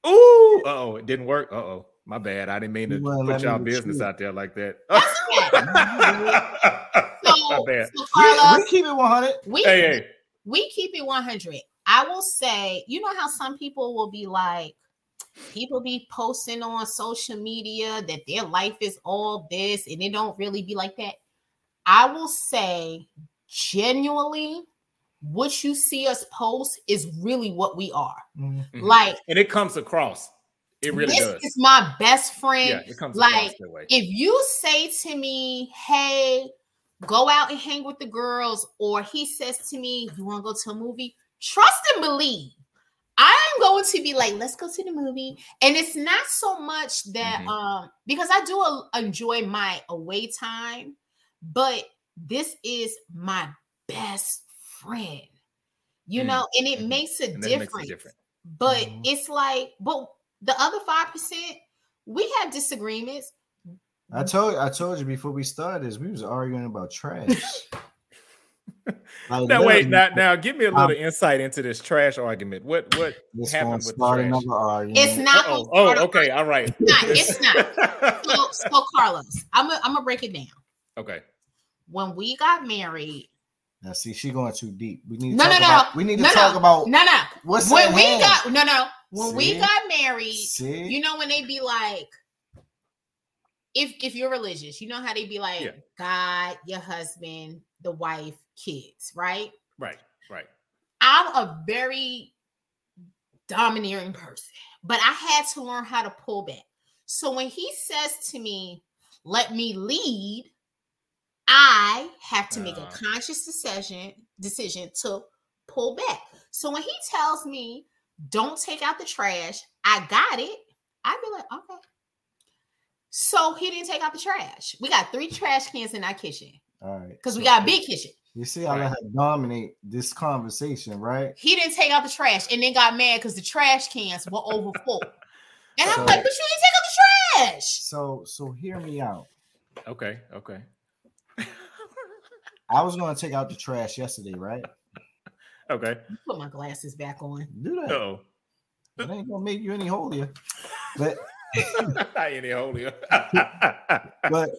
Ooh, oh, it didn't work. Uh oh, my bad. I didn't mean to put y'all business out there like that. so, my bad. So Carlos, we, we, keep it 100. We, hey, hey. we keep it 100. I will say, you know how some people will be like, people be posting on social media that their life is all this and it don't really be like that. I will say, genuinely, what you see us post is really what we are. Mm-hmm. Like, and it comes across. It really this does. It's my best friend. Yeah, it comes like if you say to me, "Hey, go out and hang with the girls," or he says to me, "You want to go to a movie?" Trust and believe. I'm going to be like, let's go to the movie. And it's not so much that mm-hmm. um because I do a, enjoy my away time but this is my best friend, you mm. know, and it mm-hmm. makes a difference. Makes different. But mm. it's like, but the other five percent, we have disagreements. I told I told you before we started this, we was arguing about trash. like, now wait, now now give me a little um, insight into this trash argument. What what happened with trash? It's not. Oh, oh okay, all right. It's not. It's not. so, so Carlos, I'm gonna I'm gonna break it down. Okay. When we got married. Now see, she going too deep. We need to no, talk no, about, no. We need to no, talk no. about no, no. What's when we hand? got no, no. When see? we got married, see? you know when they be like, if if you're religious, you know how they be like, yeah. God, your husband, the wife, kids, right? Right, right. I'm a very domineering person, but I had to learn how to pull back. So when he says to me, let me lead, I have to make uh, a conscious decision decision to pull back. So when he tells me, don't take out the trash, I got it, I'd be like, okay. So he didn't take out the trash. We got three trash cans in our kitchen. All right. Because we got a big kitchen. You see, I let her dominate this conversation, right? He didn't take out the trash and then got mad because the trash cans were overfull. and so, I'm like, but you didn't take out the trash. So, so hear me out. Okay, okay. I was going to take out the trash yesterday, right? Okay. Put my glasses back on. Do that. Oh. It ain't gonna make you any holier, but not any holier. but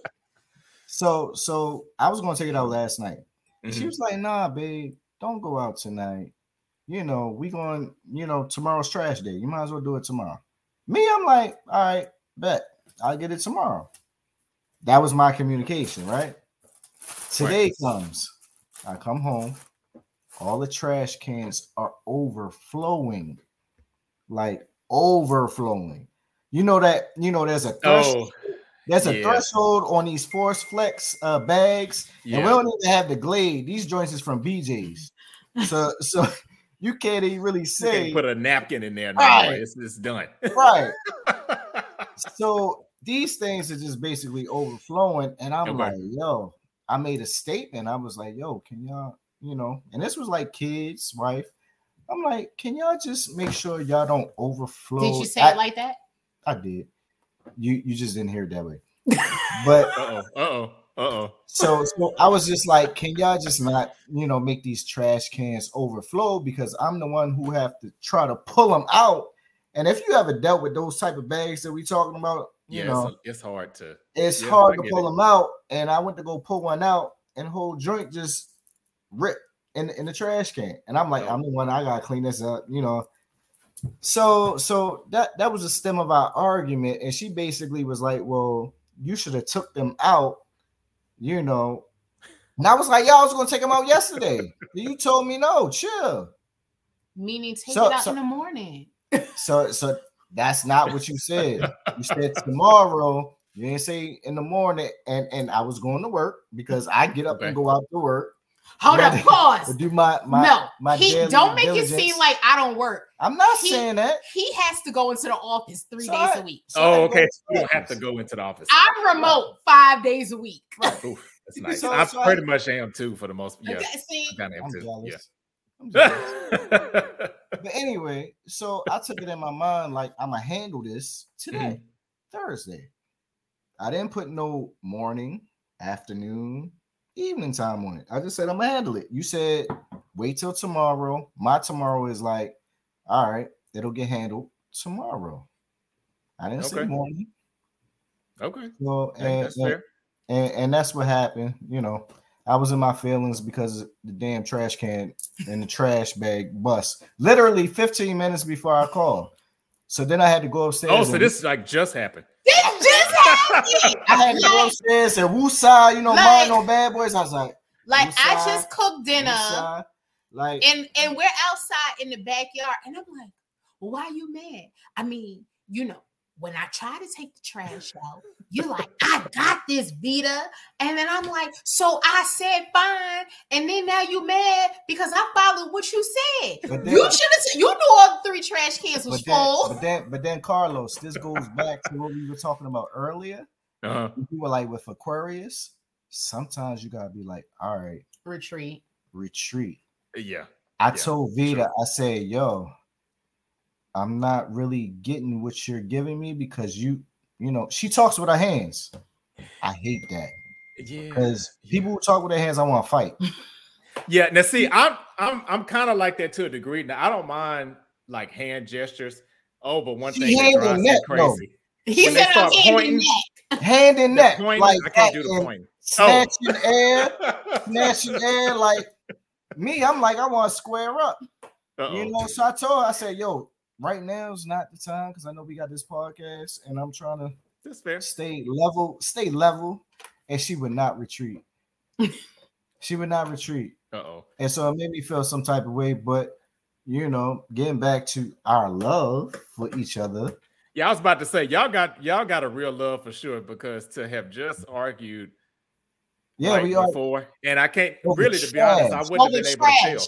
so, so I was gonna take it out last night. Mm-hmm. She was like, "Nah, babe, don't go out tonight. You know, we going. You know, tomorrow's trash day. You might as well do it tomorrow." Me, I'm like, "All right, bet I'll get it tomorrow." That was my communication, right? Today right. comes. I come home. All the trash cans are overflowing, like overflowing. You know that you know there's a threshold. Oh, there's a yeah. threshold on these Force Flex uh, bags, yeah. and we don't even have the Glad. These joints is from BJ's, so so you can't even really say put a napkin in there. Now. Right. It's, it's done. Right. so these things are just basically overflowing, and I'm okay. like, yo, I made a statement. I was like, yo, can y'all, you know, and this was like kids, wife. I'm like, can y'all just make sure y'all don't overflow? Did you say I, it like that? I did. You you just didn't hear it that way. But uh oh, uh oh, uh oh. So so I was just like, can y'all just not, you know, make these trash cans overflow because I'm the one who have to try to pull them out. And if you ever dealt with those type of bags that we talking about, you yeah, know, it's, it's, hard to. It's yeah, hard to pull it. them out, and I went to go pull one out, and whole joint just ripped in in the trash can, and I'm like, oh. I'm the one I gotta clean this up, you know. So so that that was the stem of our argument, and she basically was like, "Well, you should have took them out," you know. And I was like, "Y'all was gonna take them out yesterday. you told me no, chill." Meaning, take so, it out so, in the morning. so so that's not what you said. you said tomorrow. You didn't say in the morning, and and I was going to work because I get up okay. and go out to work. Hold up, pause. Do my my no. My he don't make diligence. it seem like I don't work. I'm not he, saying that. He has to go into the office three so days I, a week. So oh, okay. You don't have to go into the office. I'm remote five days a week. Right. Oof, that's nice. So, I so pretty I, much am too for the most. Yeah, okay, see, I am too. Jealous. But anyway, so I took it in my mind like I'm gonna handle this today, mm-hmm. Thursday. I didn't put no morning, afternoon, evening time on it. I just said I'm gonna handle it. You said wait till tomorrow. My tomorrow is like, all right, it'll get handled tomorrow. I didn't okay. say morning. Okay. So and, and, and, and that's what happened. You know, I was in my feelings because the damn trash can and the trash bag bust literally 15 minutes before I called. So then I had to go upstairs. Oh, so this like just happened. This just happened. I had to go upstairs and woosah, you know, like, mind no bad boys. I was like, like I just cooked dinner. Woosah, like and and we're outside in the backyard, and I'm like, well, why are you mad? I mean, you know, when I try to take the trash out, you're like, I got this, Vita. And then I'm like, so I said fine. And then now you mad because I followed what you said. Then, you should have, you knew all three trash cans was but full. Then, but then, but then, Carlos, this goes back to what we were talking about earlier. Uh-huh. You were like with Aquarius, sometimes you gotta be like, all right, retreat, retreat. Yeah. I yeah, told Vita, sure. I said, yo, I'm not really getting what you're giving me because you, you know, she talks with her hands. I hate that. Yeah, because people who talk with their hands, I want to fight. Yeah, now see, I'm I'm I'm kind of like that to a degree. Now I don't mind like hand gestures. Oh, but one thing that drives me crazy. He when said I'm pointing, hand in neck, pointing, like I can't do the point. Snatching oh. air, snatching air, like me. I'm like I want to square up. Uh-oh. You know, so I told her, I said, "Yo, right now is not the time because I know we got this podcast, and I'm trying to That's fair. stay level, stay level." And she would not retreat. she would not retreat. Uh-oh. And so it made me feel some type of way, but you know, getting back to our love for each other. Yeah, I was about to say y'all got y'all got a real love for sure because to have just argued yeah, we before, are. and I can't really to be honest, I wouldn't have been able to tell.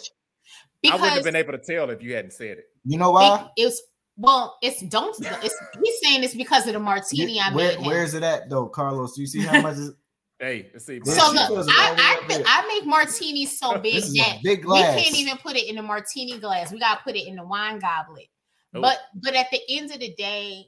Because I wouldn't have been able to tell if you hadn't said it. You know why? It, it's well, it's don't. It's he's saying it's because of the martini I made. Where, where's it at though, Carlos? Do you see how much? Is, Hey, let's see. So look, I, I, I, make martinis so big that big we can't even put it in a martini glass. We gotta put it in the wine goblet. Oh. But but at the end of the day,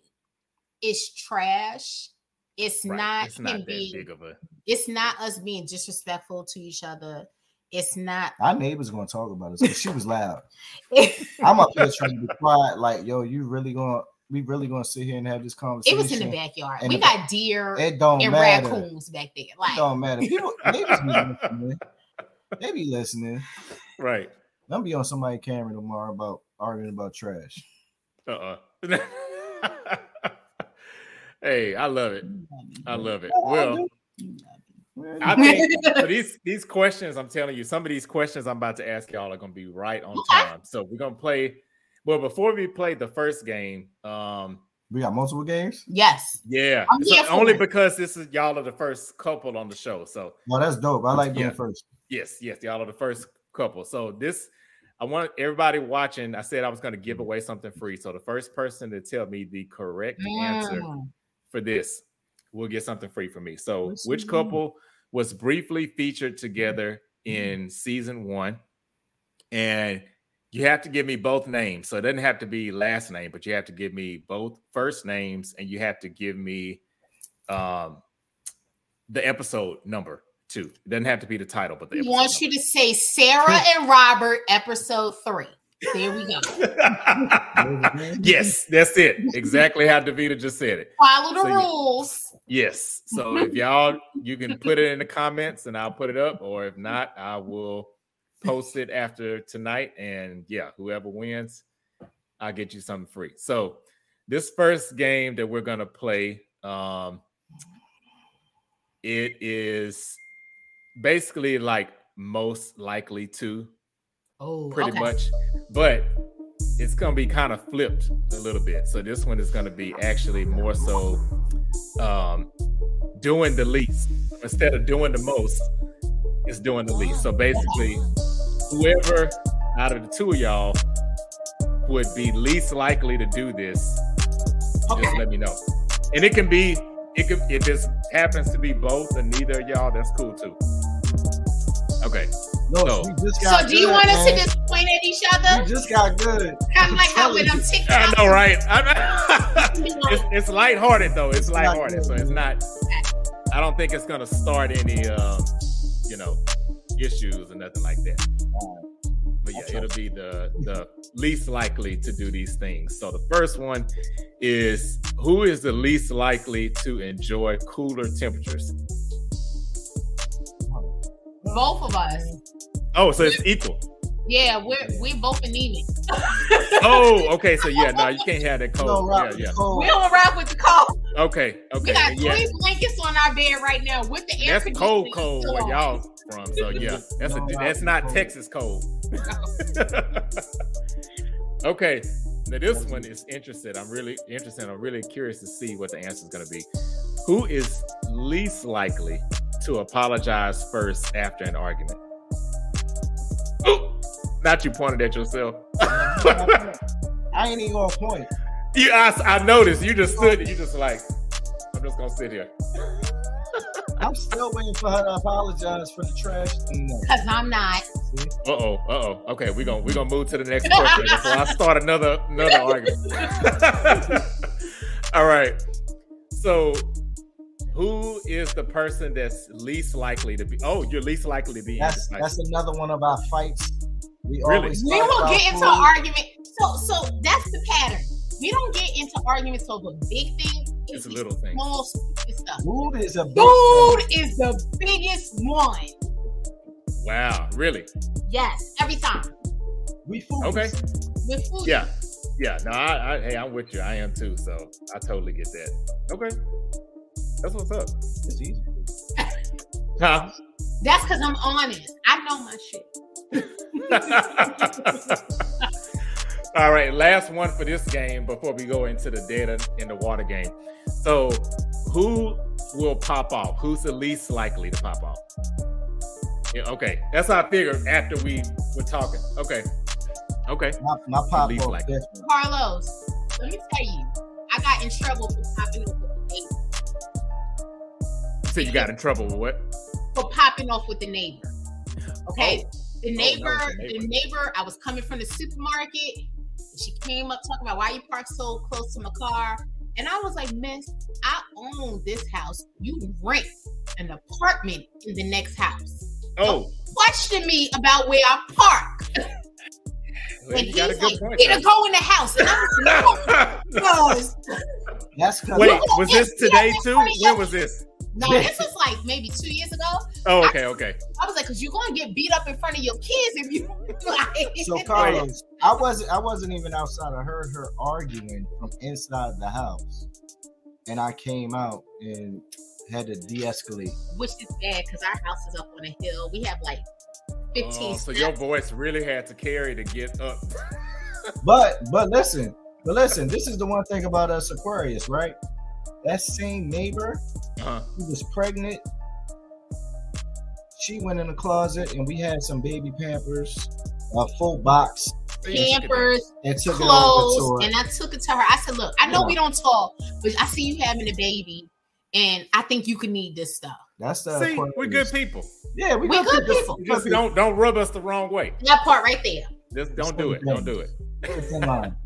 it's trash. It's right. not it's not being, big of a it's not us being disrespectful to each other. It's not our neighbors gonna talk about us she was loud. I'm up here trying to be quiet, like, yo, you really gonna we really gonna sit here and have this conversation. It was in the backyard. we got deer it don't and matter. raccoons back there. Like, it don't matter. People they be listening. They be listening. Right. I'm gonna be on somebody camera tomorrow about arguing about trash. Uh uh hey, I love it. I love it. Well, I think for these these questions, I'm telling you, some of these questions I'm about to ask y'all are gonna be right on time. So we're gonna play well, before we play the first game, um, we got multiple games. Yes. Yeah. So only it. because this is y'all are the first couple on the show. So well, that's dope. I like being yeah. first. Yes, yes, y'all are the first couple. So this I want everybody watching. I said I was going to give away something free. So the first person to tell me the correct mm. answer for this we'll get something free from me. So which couple was briefly featured together in season one? And you have to give me both names. So it doesn't have to be last name, but you have to give me both first names and you have to give me um, the episode number too. It doesn't have to be the title, but the he wants you to say Sarah and Robert episode three. There we go. yes, that's it. Exactly how Davida just said it. Follow the so rules. You, yes. So if y'all you can put it in the comments and I'll put it up, or if not, I will post it after tonight, and yeah, whoever wins, I'll get you something free. So this first game that we're gonna play, um, it is basically like most likely to. Oh, pretty okay. much, but it's gonna be kind of flipped a little bit. So this one is gonna be actually more so um, doing the least instead of doing the most. It's doing the least. So basically, whoever out of the two of y'all would be least likely to do this, okay. just let me know. And it can be, it can if this happens to be both and neither of y'all, that's cool too. Okay. No, no, so, so do you want us to just point at each other? You just got good. Kind of like how when I'm TikTok. I know, right? it's, it's lighthearted though. It's lighthearted, so it's not. I don't think it's gonna start any, um, you know, issues or nothing like that. But yeah, it'll be the the least likely to do these things. So the first one is who is the least likely to enjoy cooler temperatures? Both of us. Oh, so it's equal. Yeah, we're we both anemic. oh, okay. So yeah, no, you can't have that cold. Yeah, yeah. We don't rap with the cold. Okay, okay. We got yeah. three blankets on our bed right now with the air That's cold, cold where y'all from. So yeah, that's a that's not Texas cold. okay. Now this one is interesting. I'm really interested. I'm really curious to see what the answer is going to be. Who is least likely to apologize first after an argument? Not you pointed at yourself. I ain't even gonna point. You, I, I noticed. You just stood. You just like, I'm just gonna sit here. I'm still waiting for her to apologize for the trash. Cause I'm not. Uh oh. Uh oh. Okay, we're gonna we're gonna move to the next question before I start another another argument. All right. So, who is is the person that's least likely to be? Oh, you're least likely to be. That's that's another one of our fights. We really? we will get into an argument. So so that's the pattern. We don't get into arguments over big things. It's, it's a little thing. Small stuff. Food is a food is the biggest one. Wow, really? Yes, every time. We food. Okay. With food. Yeah. Yeah. No, I, I, hey, I'm with you. I am too. So I totally get that. Okay. That's what's up. It's easy. huh? That's because I'm honest. I know my shit. All right, last one for this game before we go into the data in the water game. So, who will pop off? Who's the least likely to pop off? Yeah, okay, that's how I figured after we were talking. Okay, okay. My, my pop off. Like Carlos, let me tell you, I got in trouble for popping off with the neighbor. So you got in trouble with what? For popping off with the neighbor. Okay. Oh. Oh, the neighbor, oh, no, the neighbor, the neighbor, I was coming from the supermarket. She came up talking about why you park so close to my car. And I was like, Miss, I own this house. You rent an apartment in the next house. Oh. Don't question me about where I park. Well, and he's like, point, to go in the house. And I was like, That's Wait, was this today too? When was this? No, this was like maybe two years ago. Oh, okay, okay. I was like, because you're gonna get beat up in front of your kids if you. like... So, Carlos, I wasn't. I wasn't even outside. I heard her arguing from inside the house, and I came out and had to de-escalate. Which is bad because our house is up on a hill. We have like 15. Oh, so your voice really had to carry to get up. but but listen, but listen. This is the one thing about us Aquarius, right? That same neighbor uh-huh. who was pregnant, she went in the closet and we had some baby pampers, a full box. Pampers, and took clothes, and I took it to her. I said, "Look, I know yeah. we don't talk, but I see you having a baby, and I think you could need this stuff." That's the see, we're good people. Yeah, we we're good, good people. people. Just don't don't rub us the wrong way. That part right there. Just don't do it. Don't do it. It's in line.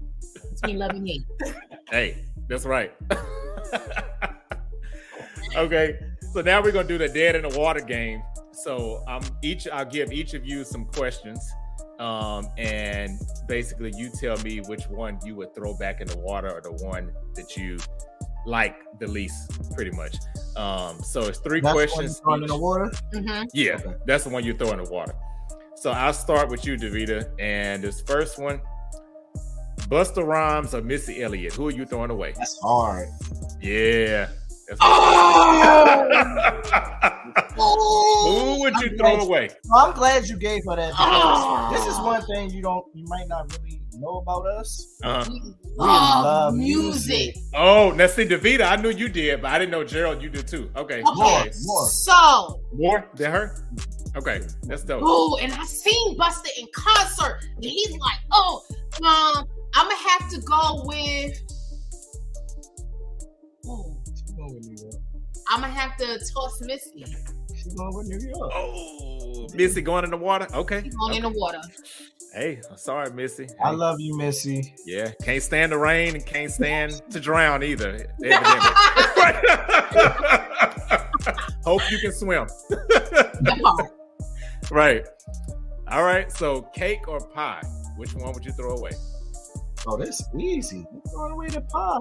Between love and hate. Hey, that's right. okay, so now we're gonna do the dead in the water game. So um, each I'll give each of you some questions, um, and basically you tell me which one you would throw back in the water or the one that you like the least, pretty much. Um, so it's three that's questions. One in the water. Mm-hmm. Yeah, okay. that's the one you throw in the water. So I'll start with you, Davida, and this first one. Busta Rhymes or Missy Elliott? Who are you throwing away? That's hard. Yeah. Oh! Who would you I'm throw away? I'm glad you gave her that. Oh! This is one thing you don't, you might not really know about us. Uh-huh. We love music. Oh, now see, Davida, I knew you did, but I didn't know Gerald, you did too. Okay, okay. more, more, so more than her. Okay, that's dope. Oh, and I seen Busta in concert, and he's like, "Oh, um, I'm gonna have to go with." I'm gonna have to toss Missy. She's going with New York. Oh, Missy going in the water. Okay, She's going okay. in the water. Hey, I'm sorry, Missy. I love you, Missy. Yeah, can't stand the rain and can't stand to drown either. Hope you can swim. right. All right. So, cake or pie? Which one would you throw away? Oh, this easy. I'm throwing away the pie.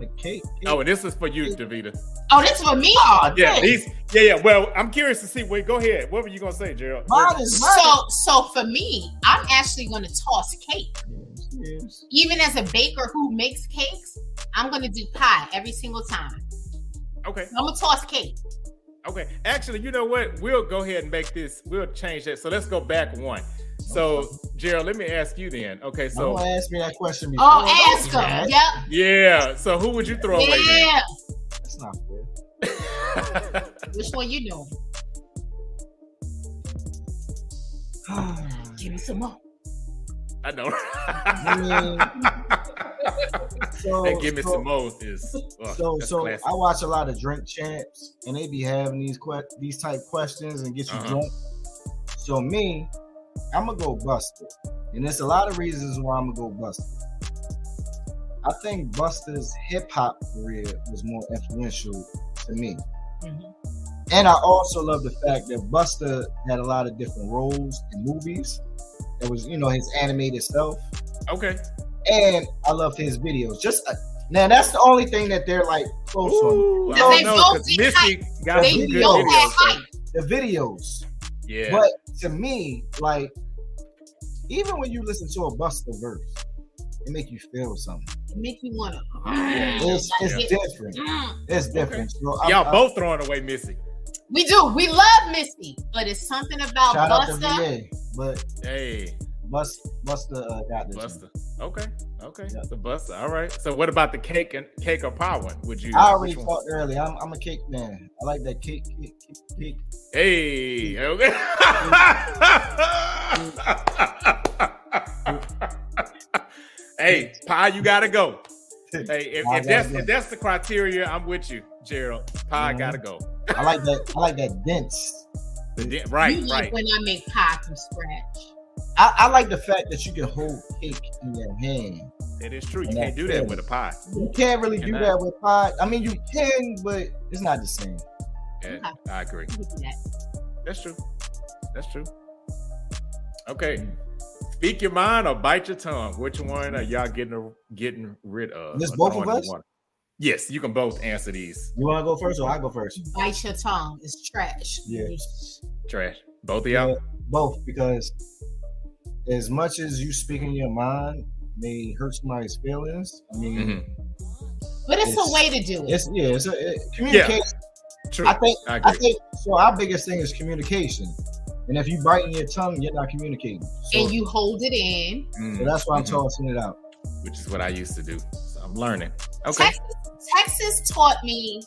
I'm a cake, cake. Oh, and this is for you, Davida. Oh, this is for me. Oh, yeah, these. Yeah, yeah. Well, I'm curious to see. Wait, go ahead. What were you gonna say, Gerald? Mine is mine. So, so for me, I'm actually gonna toss cake. Yes, yes. Even as a baker who makes cakes, I'm gonna do pie every single time. Okay. I'm gonna toss cake. Okay. Actually, you know what? We'll go ahead and make this. We'll change that. So let's go back one. So, Gerald, let me ask you then. Okay, so don't ask me that question. Before. Oh, ask him. Yep. Yeah. So, who would you throw yeah. away? Yeah. That's not fair. Which one you doing? Give me some more. I know. so, hey, give me so, some more. Is oh, so so. Classic. I watch a lot of drink champs, and they be having these que- these type questions and get you uh-huh. drunk. So me, I'm gonna go Busta, and there's a lot of reasons why I'm gonna go Busta. I think Busta's hip hop career was more influential to me. Mm-hmm. And I also love the fact that Buster had a lot of different roles in movies. It was, you know, his animated stuff. Okay. And I love his videos. Just uh, now, that's the only thing that they're like close Ooh, on. I don't know because Missy got They some good videos. have so- The videos. Yeah. But to me, like, even when you listen to a Busta verse, it make you feel something. It make you wanna. It's, it's Like, different. Mm. It's different. So I'm- Y'all I'm- both throwing away Missy. We do. We love Missy, but it's something about shout out to Busta. VA, but Hey, Bust Busta uh, got this. one. Busta. Okay. Okay. Yeah. The Busta. All right. So what about the cake and cake or pie one? Would you? I already talked earlier. I'm, I'm a cake man. I like that cake, cake, cake, cake. Hey. Okay. hey, pie, you gotta go. Hey, if, Pie if that's if that's the criteria, I'm with you, Gerald. Pie Mhm. gotta go. I like that. I like that dense. The di- right, you right. when I make pie from scratch. I, I like the fact that you can hold cake in your hand. It is true. You can't do that with a pie. You can't really do that with a pie. I mean, you can, but it's not the same. Yeah, Okay. I agree. You can do that. That's true. That's true. Okay. Mm. Speak your mind or bite your tongue. Which one are y'all getting getting rid of? This both of us? one? Yes, you can both answer these. You want to go first, or I go first? Bite your tongue. It's trash. Yeah. Trash. Both of y'all. Yeah, both, because as much as you speaking your mind may hurt somebody's feelings. I mean, Mhm. But it's, It's- a way to do it. it's yeah, it's a it, communication. True. I think I I think so. Our biggest thing is communication, and if you biting your tongue, you're not communicating. So, and you hold it in. Mm, so that's why I'm Mhm. tossing it out. Which is what I used to do. So I'm learning. Okay. Texas, Texas taught me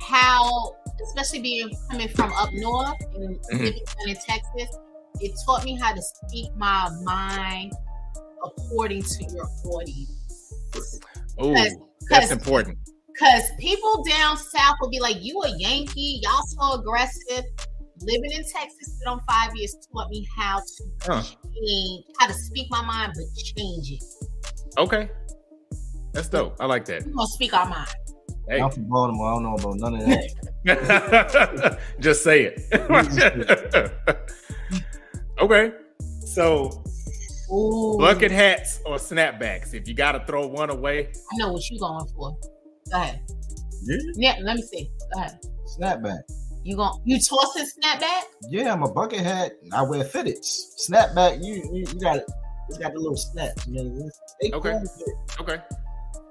how, especially being coming from up north and Mhm. living down in Texas, it taught me how to speak my mind according to your audience. Oh, that's important. Cause people down south will be like, "You a Yankee? Y'all so aggressive." Living in Texas for them five years taught me how to Huh. change, how to speak my mind, but change it. Okay. That's dope. I like that. We gonna speak our mind. Hey. I'm from Baltimore. I don't know about none of that. Just say it. okay. So Ooh, bucket hats or snapbacks. If you gotta throw one away, I know what you're going for. Go ahead. Yeah. Yeah, let me see. Go ahead. Snapback. You gonna you tossing snapback? Yeah, I'm a bucket hat. I wear fitteds. Snapback. You you, you got it. It's got the little snaps. You know, they Okay. cool okay.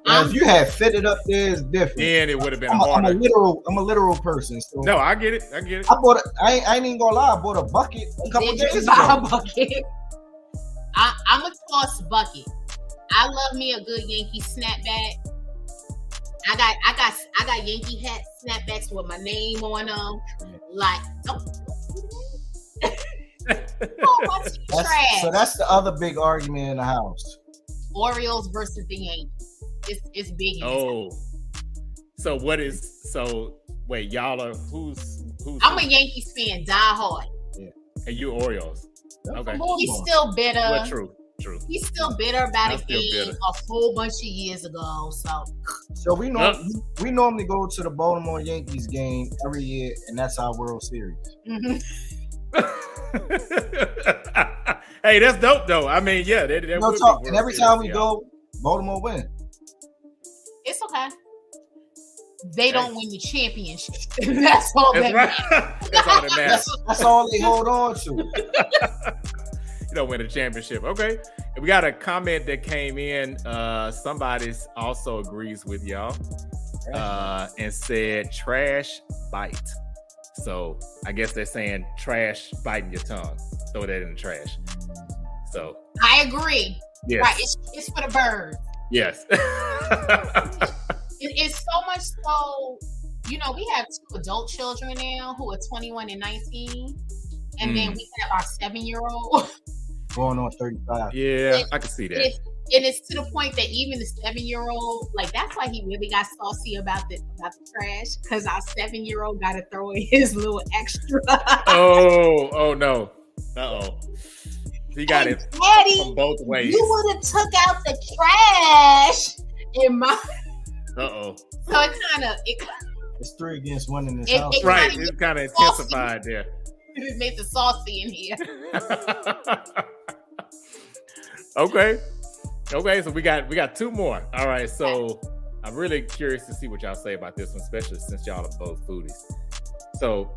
Now, if you had fitted up there, it's different. Then it would have been I'm a, I'm a literal. I'm a literal person. So No, I get it. I get it. I bought. A, I, ain't, I ain't even gonna lie. I bought a bucket a couple Did you days buy a bucket? I, I'm a toss bucket. I love me a good Yankee snapback. I got, I got, I got Yankee hat snapbacks with my name on them. Like, don't. Oh, what's That's, trash? so that's the other big argument in the house. Orioles versus the Yankees. It's it's big. Oh. So what is so wait, y'all are who's who's I'm a who? Yankees fan, die hard. and you Orioles. Okay. He's still bitter. Well, true, true. He's still bitter about I'm a game a whole bunch of years ago. So So we know Yep. we normally go to the Baltimore Yankees game every year, and that's our World Series. mhm. hey, that's dope though. I mean, yeah, that, that No would talk. World And every Series, time we yeah. go, Baltimore win. It's okay. They don't win the championship. That's all That's that right. matters. that's all that matters. That's, that's all they hold on to. you don't win a championship. Okay. And we got a comment that came in. Uh somebody's also agrees with y'all. Uh and said trash bite. So I guess they're saying trash biting your tongue. Throw that in the trash. So I agree. yes. Right. It's, it's for the birds. Yes. It, it's so much so, you know, we have two adult children now who are 21 and 19. And then Mm. we have our seven year old. Going on 35. yeah, I can see that. It's, and it's to the point that even the seven year old, like that's why he really got saucy about the about the trash, because our seven year old got to throw in his little extra. Oh, oh no. Uh oh. He got Hey, it Daddy, from both ways. you would have took out the trash in my. Uh oh. So it kind of it. It's three against one in this it, house. It right, it's kind of intensified there. It made the saucy in here. okay. Okay, so we got we got two more. All right, so I'm really curious to see what y'all say about this one, especially since y'all are both foodies. So,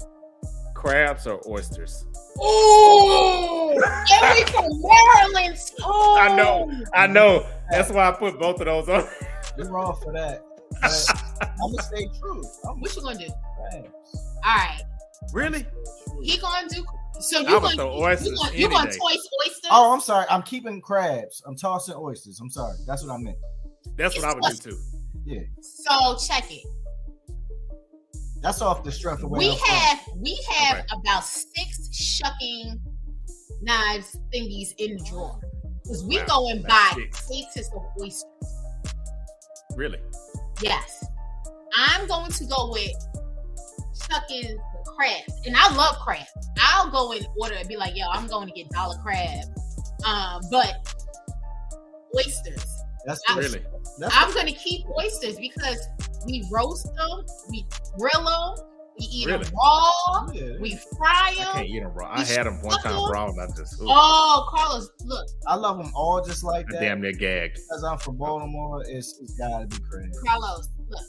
crabs or oysters? Oh, and we from Maryland. Oh. I know, I know. That's why I put both of those on. You're wrong for that. I'm gonna stay true. I'm what you gonna do? Crabs. All right. Really? He gonna do so you going to oysters you going to toss oysters? Oh, I'm sorry. I'm keeping crabs. I'm tossing oysters. I'm sorry. That's what I meant. That's what I would do too. Yeah. So check it. That's off the strength of we have we have okay. about six shucking knives thingies in the drawer because we wow, go and buy cases of oysters. Really? Yes. I'm going to go with shucking crabs, and I love crabs. I'll go and order and be like, "Yo, I'm going to get dollar crab," um, but oysters. That's I, really. That's I'm going to keep oysters because we roast them, we grill them, we eat really? them raw, yeah. we fry them. I can't eat them raw. I had them one time them. raw, and I just. Ooh. Oh, Carlos, look. I love them all just like that. Damn, they're gagged. Because I'm from Baltimore, it's, it's got to be crab. Carlos, look.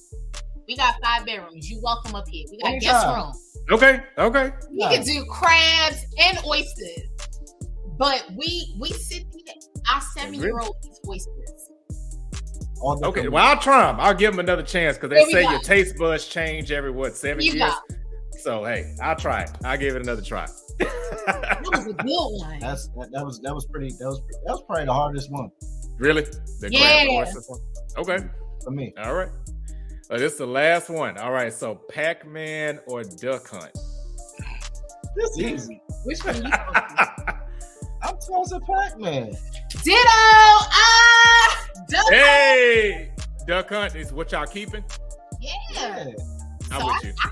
We got five bedrooms. You welcome up here. We got Anytime. guest room. Okay. Okay. We can do crabs and oysters, but we we sit there. Our seven year old eats oysters. Okay, well I'll try them. I'll give them another chance because they say your taste buds change every what seven you years. So hey, I'll try it. I'll give it another try. that was a good one. That's that, that, was that was pretty. That was that was probably the hardest one. Really? The yeah. Okay. For me. All right. Uh, this is the last one. All right, so Pac Man or Duck Hunt? This is easy. Which one you I'm tossing Pac Man. Ditto. Ah, Duck Hey, Duck Hunt is what y'all keeping? Yeah. yeah. I'm so with I, you. I,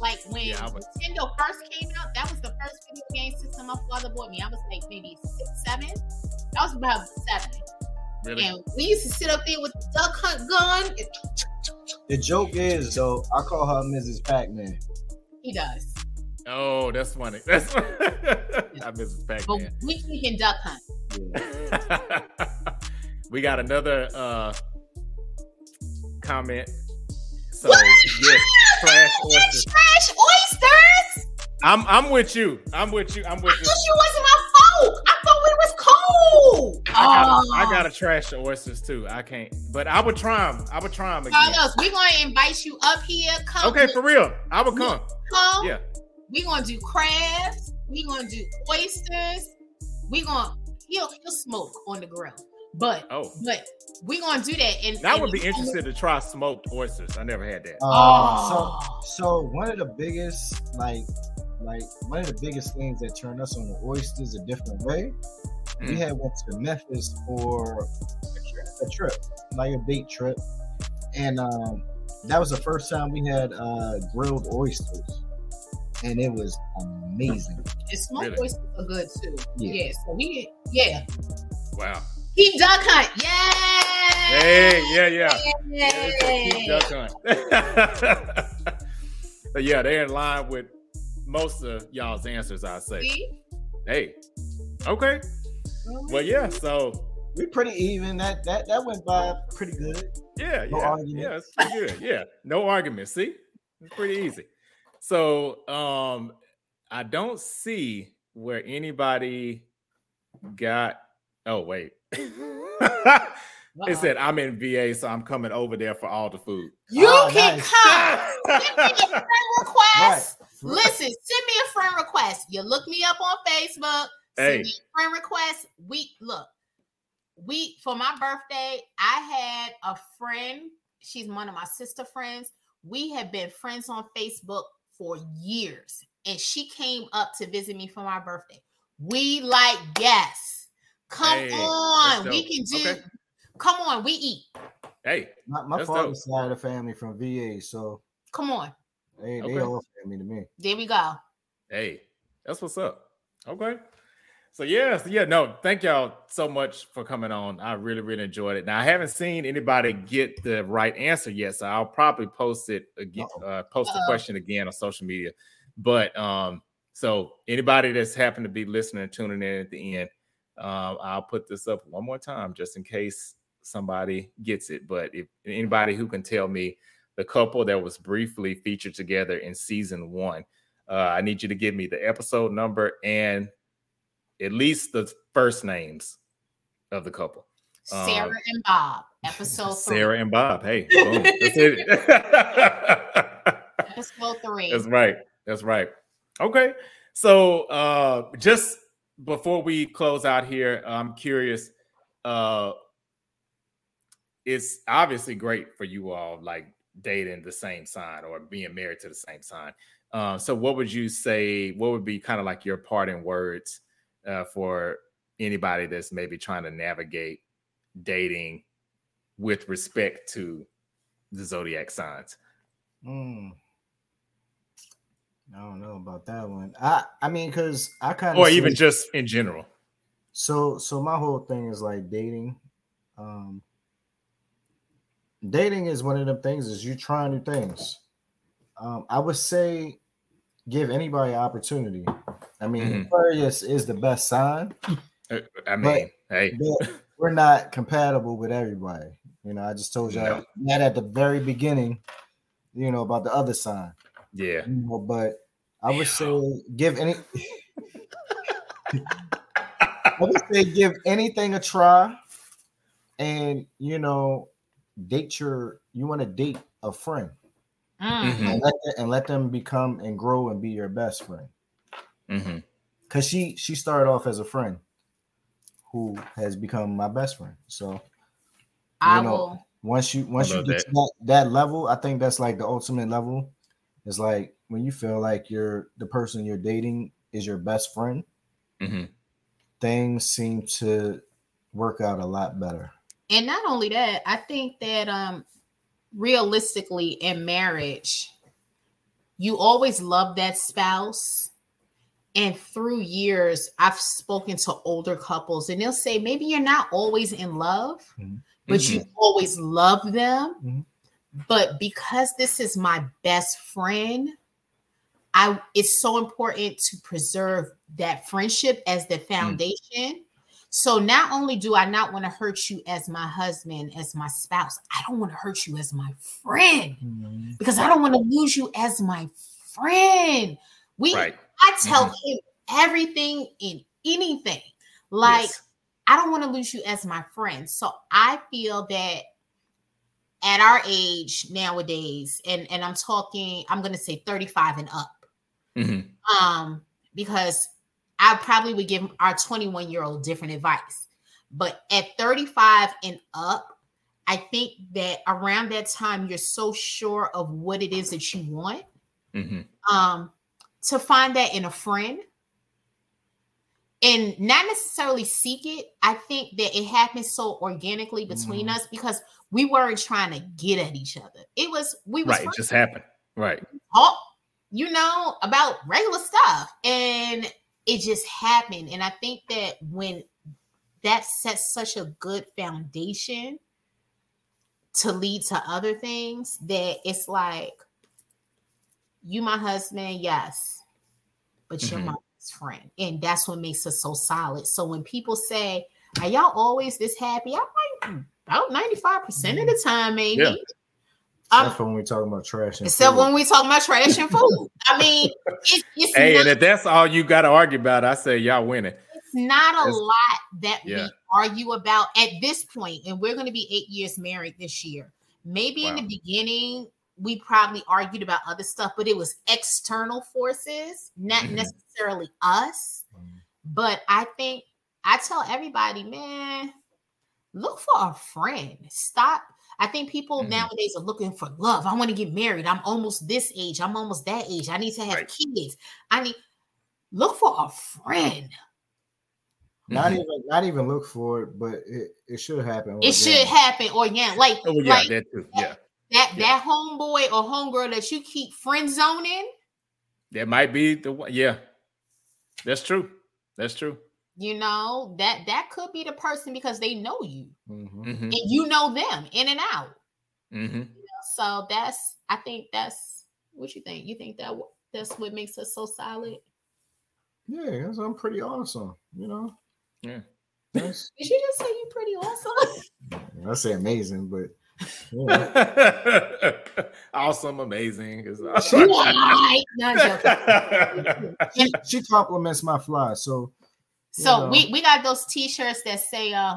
like when yeah, Nintendo first came out, that was the first video game system my father bought me. I was like maybe six, seven. I was about seven. Really? And we used to sit up there with the duck hunt gun. The joke is though, I call her Mrs. Pac-Man. He does. Oh, that's funny. That's funny. I miss Pac-Man. But we can duck hunt. Yeah. we got another uh comment. So what? yes, trash oysters. Trash oysters. I'm I'm with you. I'm with you. I'm with I you. you wasn't my fault. I thought we was cool. I gotta, oh. I gotta trash the oysters too. I can't, but I would try them. I would try them again. Carlos, we're gonna invite you up here. Come. Okay, for real. I would come. Come. Yeah. We're gonna do crabs. We're gonna do oysters. We're gonna he'll he'll smoke on the grill. But oh, but we're gonna do that. And I would be interested to try smoked oysters. I never had that. Uh, oh. So so one of the biggest like like one of the biggest things that turned us on the oysters a different way. Mm. We had went to Memphis for a trip, a trip, like a bait trip, and um, that was the first time we had uh, grilled oysters, and it was amazing. And smoked really? oysters are good too. Yeah. yeah. So we yeah. Wow. Keep duck hunt. Yay! Hey, yeah, yeah. Yay. Keep duck hunt. yeah, they're in line with most of y'all's answers, I say. See? Hey, okay. Mm-hmm. Well, yeah. So we pretty even. That that that went by pretty good. Yeah, no yeah, argument. yeah. It's pretty good. Yeah, no argument. See, it's pretty easy. So, um, I don't see where anybody got. Oh wait. It said I'm in VA, so I'm coming over there for all the food. You oh, can nice. come. Send me a friend request. Right. Listen, send me a friend request. You look me up on Facebook. Hey. Send me a friend request. We look. We for my birthday, I had a friend. She's one of my sister friends. We have been friends on Facebook for years, and she came up to visit me for my birthday. We like yes. Come hey, on, we can do. Okay. Come on, we eat. Hey, my, my father's dope. side of the family from VA, so come on. They okay. they all family to me. There we go. Hey, that's what's up. Okay. So yeah, so yeah, no, thank y'all so much for coming on. I really, really enjoyed it. Now I haven't seen anybody get the right answer yet, so I'll probably post it again, uh, post the question again on social media. But um, so anybody that's happened to be listening and tuning in at the end, um, I'll put this up one more time just in case somebody gets it. But if anybody who can tell me the couple that was briefly featured together in season one, uh, I need you to give me the episode number and at least the first names of the couple. Sarah um, and Bob, episode three. Sarah and Bob. Hey, boom. That's it. episode three. That's right. That's right. Okay. So uh just before we close out here, I'm curious. Uh it's obviously great for you all like dating the same sign or being married to the same sign. Uh, so what would you say? What would be kind of like your parting words uh, for anybody that's maybe trying to navigate dating with respect to the zodiac signs? Mm. I don't know about that one. I I mean, because I kind of or even just in general. So so my whole thing is like dating. Um dating is one of them things is you trying new things. Um, I would say give anybody opportunity. I mean, mm-hmm. Aquarius is the best sign. Uh, I mean, hey, we're not compatible with everybody. You know, I just told you no. that at the very beginning. You know about the other sign. Yeah. You know, but I would say give any. I would say give anything a try, and you know, date your. You want to date a friend. Mm-hmm. And, let them, and, let them, become and grow and be your best friend. Mm-hmm. Cause she she started off as a friend who has become my best friend. So I know, will. Once you once you get that. to that, that level, I think that's like the ultimate level. It's like when you feel like you're the person you're dating is your best friend. Mm-hmm. Things seem to work out a lot better. And not only that, I think that um realistically in marriage, you always love that spouse. And through years, I've spoken to older couples, and they'll say, maybe you're not always in love, mm-hmm. but mm-hmm. you always love them. Mm-hmm. But because this is my best friend, I it's so important to preserve that friendship as the mm. foundation so not only do I not want to hurt you as my husband, as my spouse, I don't want to hurt you as my friend mm-hmm. because I don't want to lose you as my friend. We right. I tell mm-hmm. him everything in anything. Like yes. I don't want to lose you as my friend. So I feel that at our age nowadays, and, and I'm talking, I'm gonna say 35 and up. Mm-hmm. Um, because I probably would give our 21 year old different advice. But at 35 and up, I think that around that time, you're so sure of what it is that you want. Mm-hmm. Um, to find that in a friend and not necessarily seek it, I think that it happened so organically between mm-hmm. us because we weren't trying to get at each other. It was we was right. It just happened. Right. Talk, you know, about regular stuff, and it just happened. And I think that when that sets such a good foundation to lead to other things, that it's like, you, my husband, yes, but you're mm-hmm. my best friend. And that's what makes us so solid. So when people say, Are y'all always this happy? I'm like, about 95% of the time, maybe. Yeah. Except um, when we talk about trash and except food. when we talk about trash and food. I mean, it, it's hey, not, and if that's all you got to argue about, I say y'all winning. It's not a it's, lot that yeah. we argue about at this point, and we're going to be eight years married this year. Maybe wow. in the beginning, we probably argued about other stuff, but it was external forces, not mm-hmm. necessarily us. Mm-hmm. But I think I tell everybody, man, look for a friend. Stop I think people mm-hmm. nowadays are looking for love. I want to get married. I'm almost this age. I'm almost that age. I need to have right. kids. I need look for a friend. Not mm-hmm. even not even look for it, but it, it should happen. It should happen or yeah, like oh yeah, like, that too. Yeah. That yeah. that homeboy or homegirl that you keep friend zoning. That might be the one. Yeah. That's true. That's true. you know that that could be the person because they know you Mhm. Mhm, and you know them in and out. mhm. So that's I think that's what you think. You think that that's what makes us so solid? Yeah, that's, I'm pretty awesome. You know. Yeah. That's, Did you just say you're pretty awesome? I say amazing, but yeah. awesome, amazing. is- Why? No, she, she compliments my fly. So So know. we we got those t-shirts that say uh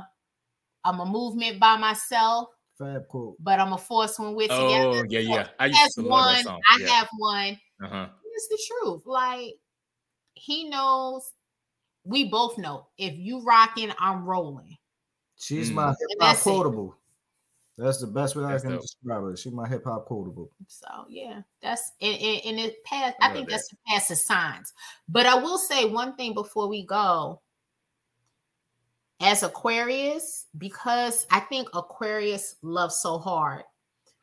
I'm a movement by myself, fab quote. but I'm a force when we're together. oh yeah, yeah. I used That's to love one. that song. I yeah. have one. uh-huh. It's the truth. Like he knows, we both know. If you rocking, I'm rolling. She's Mm. my hip hop it. quotable. That's the best way That's I can dope. describe her. She's my hip hop quotable. So yeah, that's and, and, and it pass. I I, think that. that's the pass of signs. But I will say one thing before we go. As Aquarius, because I think Aquarius loves so hard,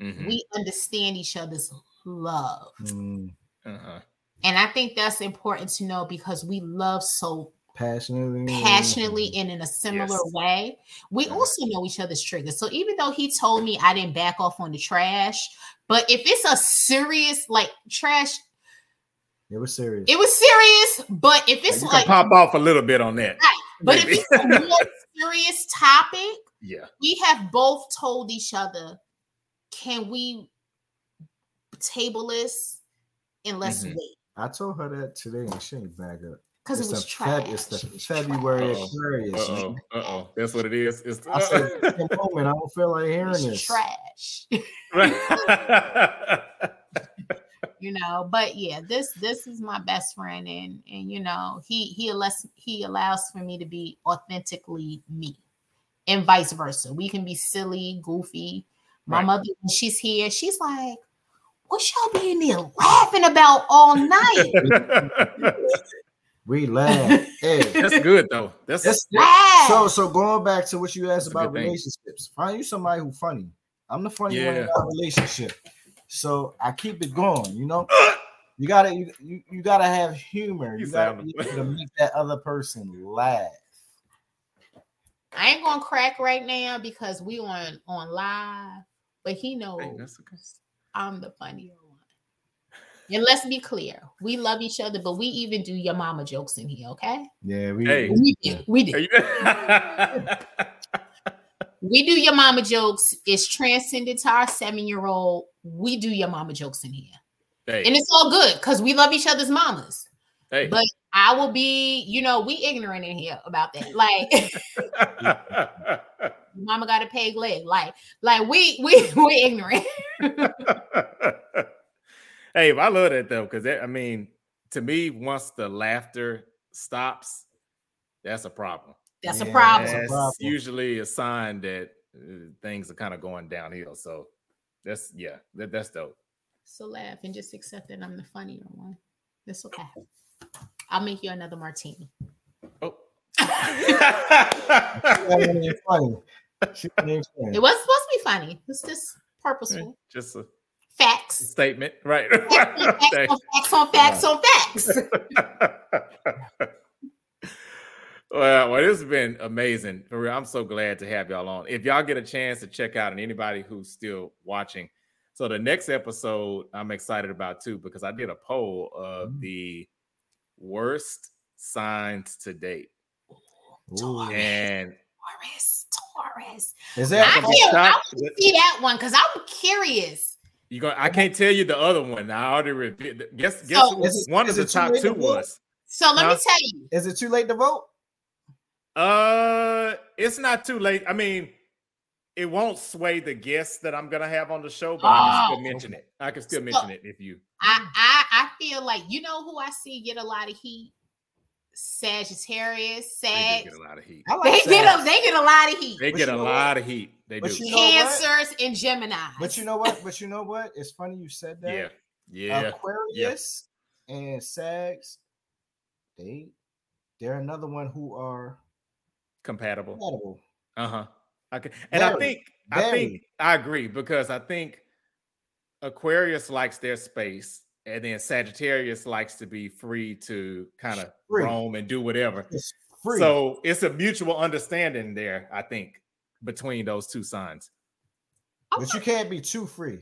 Mhm. we understand each other's love. Mm, uh-huh. And I think that's important to know because we love so passionately. passionately and in a similar Yes. way. We Yeah. also know each other's triggers. So even though he told me I didn't back off on the trash, but if it's a serious like trash, It was serious. it was serious. But if it's you like, can pop off a little bit on that. but if it's a more serious topic, yeah. we have both told each other, can we table this and let's Mhm. wait? I told her that today and she ain't back up. Because it was the trash. Feb- it's the It was February trash. Aquarius. Uh oh. Uh oh. That's what it is. It's I said, "At the moment, I don't feel like hearing It's this. trash. right. you know but yeah this this is my best friend and and you know he he allows he allows for me to be authentically me and vice versa we can be silly goofy my Right. mother when she's here she's like what y'all be in there laughing about all night We laugh. Hey, That's good though. That's that's Laugh. so. So going back to what you asked That's about good thing. relationships, find you somebody who funny. I'm the funny one in our relationship, so I keep it going. You know, you gotta you you, you gotta have humor. You You, gotta be able to make that other person laugh. i ain't gonna crack right now because we on on live but he knows Hey, that's okay. i'm the funnier one and let's be clear we love each other but we even do your mama jokes in here okay Yeah, we. Hey. we do we do We do your mama jokes. It's transcended to our seven year old. We do your mama jokes in here. hey, And it's all good because we love each other's mamas. hey. But I will be, you know, we ignorant in here about that. Like, mama got a peg leg. Like, like we we we ignorant. Hey, I love that though, because I mean, to me, once the laughter stops, that's a problem. That's a problem. That's a problem. usually a sign that uh, things are kind of going downhill. So that's yeah, that, that's dope. So laugh and just accept that I'm the funnier one. It's okay. I'll make you another martini. Oh. That ain't even funny. She ain't even funny. It was supposed to be funny. It's just purposeful. Just a Facts. statement, right? Facts on facts on facts on facts on facts. well, well, this has been amazing. For real, I'm so glad to have y'all on. If y'all get a chance to check out, and anybody who's still watching, so the next episode I'm excited about too because I did a poll of Mm. the worst signs to date, Ooh. and Taurus, Taurus. Is that gonna be can't I wanna see that one because I'm curious. You going I can't tell you the other one. I already revealed. Guess guess So- who Is it- one is of the top late to two vote? was. So let Huh? me tell you. is it too late to vote? Uh, it's not too late. I mean, it won't sway the guests that I'm gonna have on the show, but I can Oh. still mention it. I can still So- mention it if you. I, I I feel like you know who I see get a lot of heat. Sagittarius, Sag. They get a lot of heat. I They like get a they get a lot of heat. They But get a know lot of heat. They But do. you know what? Cancers and Gemini. But you know what? But you know what? It's funny you said that. yeah, yeah. Aquarius and Sags, they they're another one who are Compatible. compatible. Uh huh. Okay. And I Very, think I think. I agree because I think Aquarius likes their space, and then Sagittarius likes to be free to kind of Free. roam and do whatever. It's free. So it's a mutual understanding there, I think, between those two signs. But you can't be too free.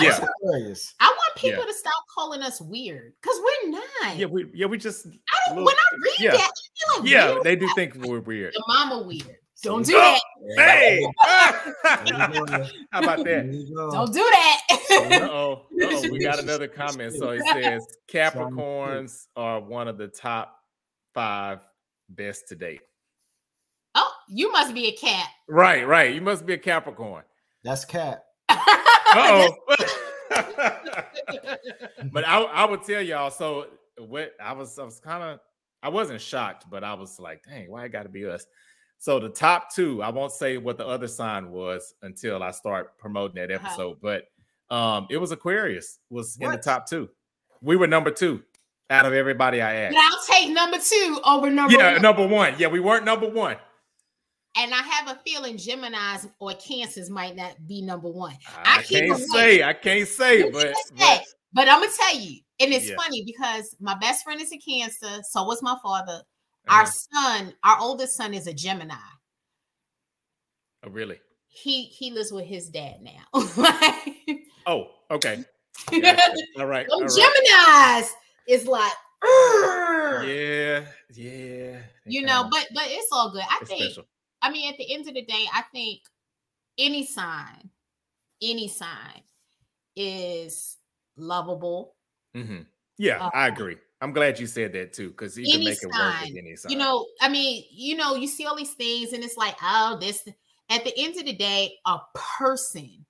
Yeah. I want people yeah. to stop calling us weird because we're not. Yeah, we yeah, we just I don't, when I read yeah. that, I like yeah, they do think we're weird. The mama weird. Don't do oh, that. Hey, how about that? Don't do that. oh, we got another comment. So it says Capricorns are one of the top five best to date. Oh, you must be a cat. Right, right. You must be a Capricorn. That's cat. oh. but I, I would tell y'all. So what I was, I was kind of, I wasn't shocked, but I was like, dang, why it got to be us? So the top two, I won't say what the other sign was until I start promoting that uh-huh. episode, uh-huh. but um, it was Aquarius was what? in the top two. We were number two out of everybody I asked. But I'll take number two over number one. yeah, one. number one. Yeah, we weren't number one. And I have a feeling Gemini's or Cancers might not be number one. I, I can't say, I can't say, but, but, but I'm gonna tell you, and it's yeah. funny because my best friend is a Cancer, so was my father. Uh-huh. Our son, our oldest son, is a Gemini. Oh, really? He he lives with his dad now. oh, okay. All right. All right. Gemini's is like, yeah, yeah. You know, but but it's all good. I think. Special. I mean, at the end of the day, I think any sign, any sign, is lovable. Mm-hmm. Yeah, uh, I agree. I'm glad you said that too, because you can make sign, it work with any sign. You know, I mean, you know, you see all these things, and it's like, oh, this. At the end of the day, a person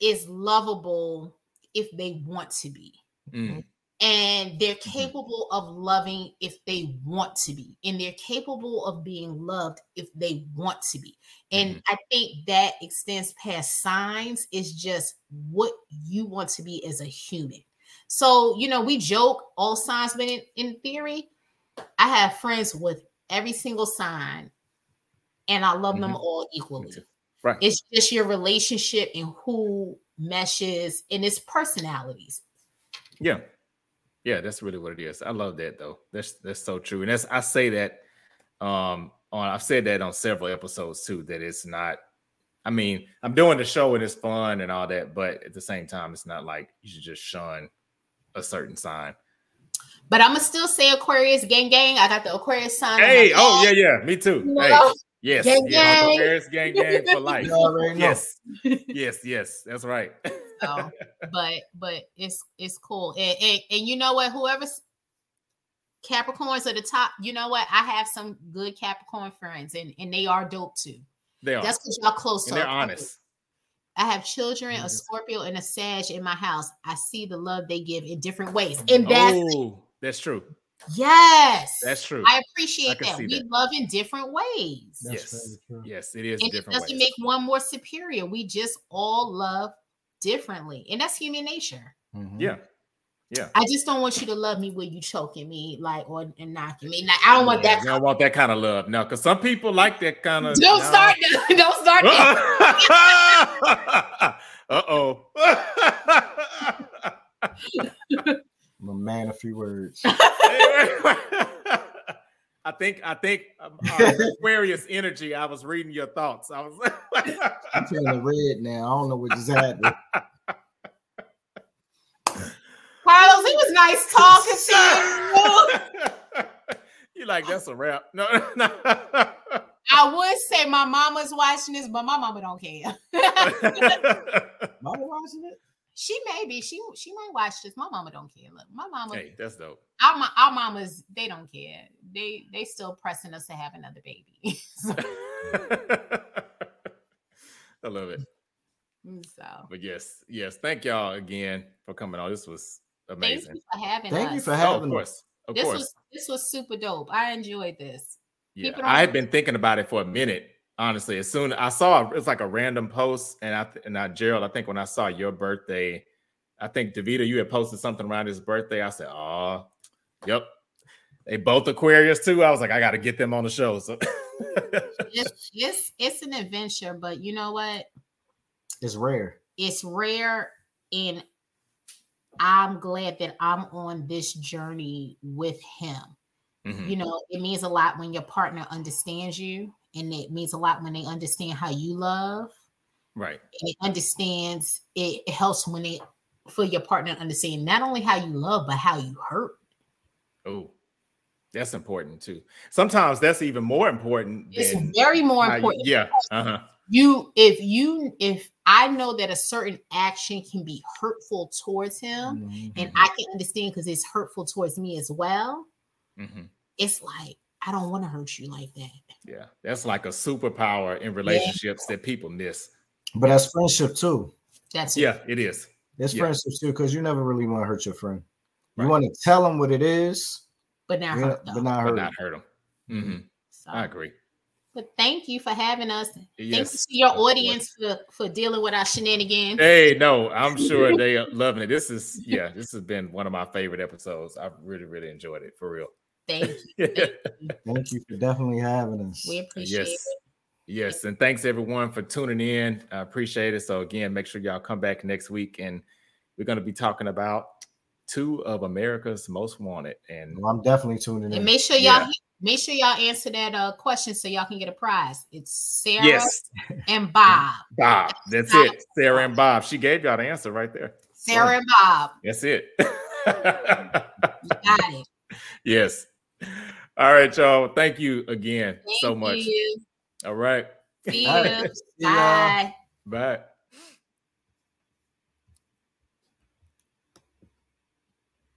is lovable if they want to be. Mm and they're mm-hmm. capable of loving if they want to be and they're capable of being loved if they want to be and mm-hmm. i think that extends past signs it's just what you want to be as a human so you know we joke all signs but in, in theory i have friends with every single sign and i love mm-hmm. them all equally right it's just your relationship and who meshes and its personalities yeah yeah, that's really what it is. I love that though. That's that's so true. And that's I say that um on I've said that on several episodes too, that it's not I mean, I'm doing the show and it's fun and all that, but at the same time, it's not like you should just shun a certain sign. But I'm gonna still say Aquarius gang gang. I got the Aquarius sign. Hey, oh yeah, yeah, me too. No. Hey, yes, gang, yeah, gang. Aquarius gang gang for life. yes, yes, yes, that's right. so, but but it's it's cool. And, and, and you know what? Whoever's Capricorns are the top, you know what? I have some good Capricorn friends, and and they are dope too. They are. That's because y'all close. And they're honest. I have children, mm-hmm. a Scorpio and a Sag in my house. I see the love they give in different ways, and that's oh, that's true. Yes, that's true. I appreciate I that. We that. love in different ways. That's yes, yes, it is. And it doesn't ways. make one more superior. We just all love differently, and that's human nature. Mm-hmm. Yeah, yeah. I just don't want you to love me when you choking me, like or and knocking me. Like, I don't want yeah, that. I don't want that kind of love. No, because some people like that kind of. Don't start. Don't start. uh oh. I'm a man of few words. I think I think um, uh, Aquarius energy. I was reading your thoughts. I was. I'm feeling red now. I don't know what just happened. Carlos, it was nice talking to you. you like that's a wrap? No, no. I would say my mama's watching this, but my mama don't care. mama watching it? She may be. She she might watch this. My mama don't care. Look, my mama. Hey, that's dope. Our, our mamas, they don't care. They they still pressing us to have another baby. I love it. Mm, so, but yes, yes. Thank y'all again for coming on. This was amazing. Thank you for having us. Thank us. you for having oh, of course. Of this course. was this was super dope. I enjoyed this. Yeah, I had been thinking about it for a minute honestly. As soon as I saw it's like a random post, and I and I Gerald, I think when I saw your birthday, I think Davida, you had posted something around his birthday. I said, "Oh, yep." They both Aquarius too. I was like, I got to get them on the show. So it's, it's it's an adventure, but you know what? It's rare. It's rare, and I'm glad that I'm on this journey with him Mm-hmm. You know, it means a lot when your partner understands you, and it means a lot when they understand how you love. Right. And it understands it, it helps when it for your partner to understand not only how you love, but how you hurt. Oh, that's important too. Sometimes that's even more important. It's very more important. You, yeah. Uh-huh. You, if you, if I know that a certain action can be hurtful towards him, mm-hmm. and I can understand because it's hurtful towards me as well. Mm-hmm. It's like I don't want to hurt you like that. Yeah, that's like a superpower in relationships yeah. that people miss. But that's friendship too. That's yeah, it is. It's yeah. friendship too, because you never really want to hurt your friend. You want to tell them what it is, but not hurt them. But not hurt, but not hurt them. Mm-hmm. So, I agree. But thank you for having us. Yes. Thank you to your audience for, for dealing with our shenanigans. Hey, no, I'm sure they are loving it. This is yeah, this has been one of my favorite episodes. I've really, really enjoyed it for real. Thank you. Thank you, thank you for definitely having us. We appreciate yes. it. Yes, and thanks everyone for tuning in. I appreciate it. So again, make sure y'all come back next week, and we're going to be talking about two of America's most wanted. And well, I'm definitely tuning in. And make sure y'all yeah. make sure y'all answer that uh, question so y'all can get a prize. It's Sarah yes. and Bob. Bob, that's it. Sarah and Bob. She gave y'all the answer right there. Sarah and Bob. That's it. you got it. Yes. All right, y'all. Thank you again Thank so much. You. All right. See you. Bye. Bye.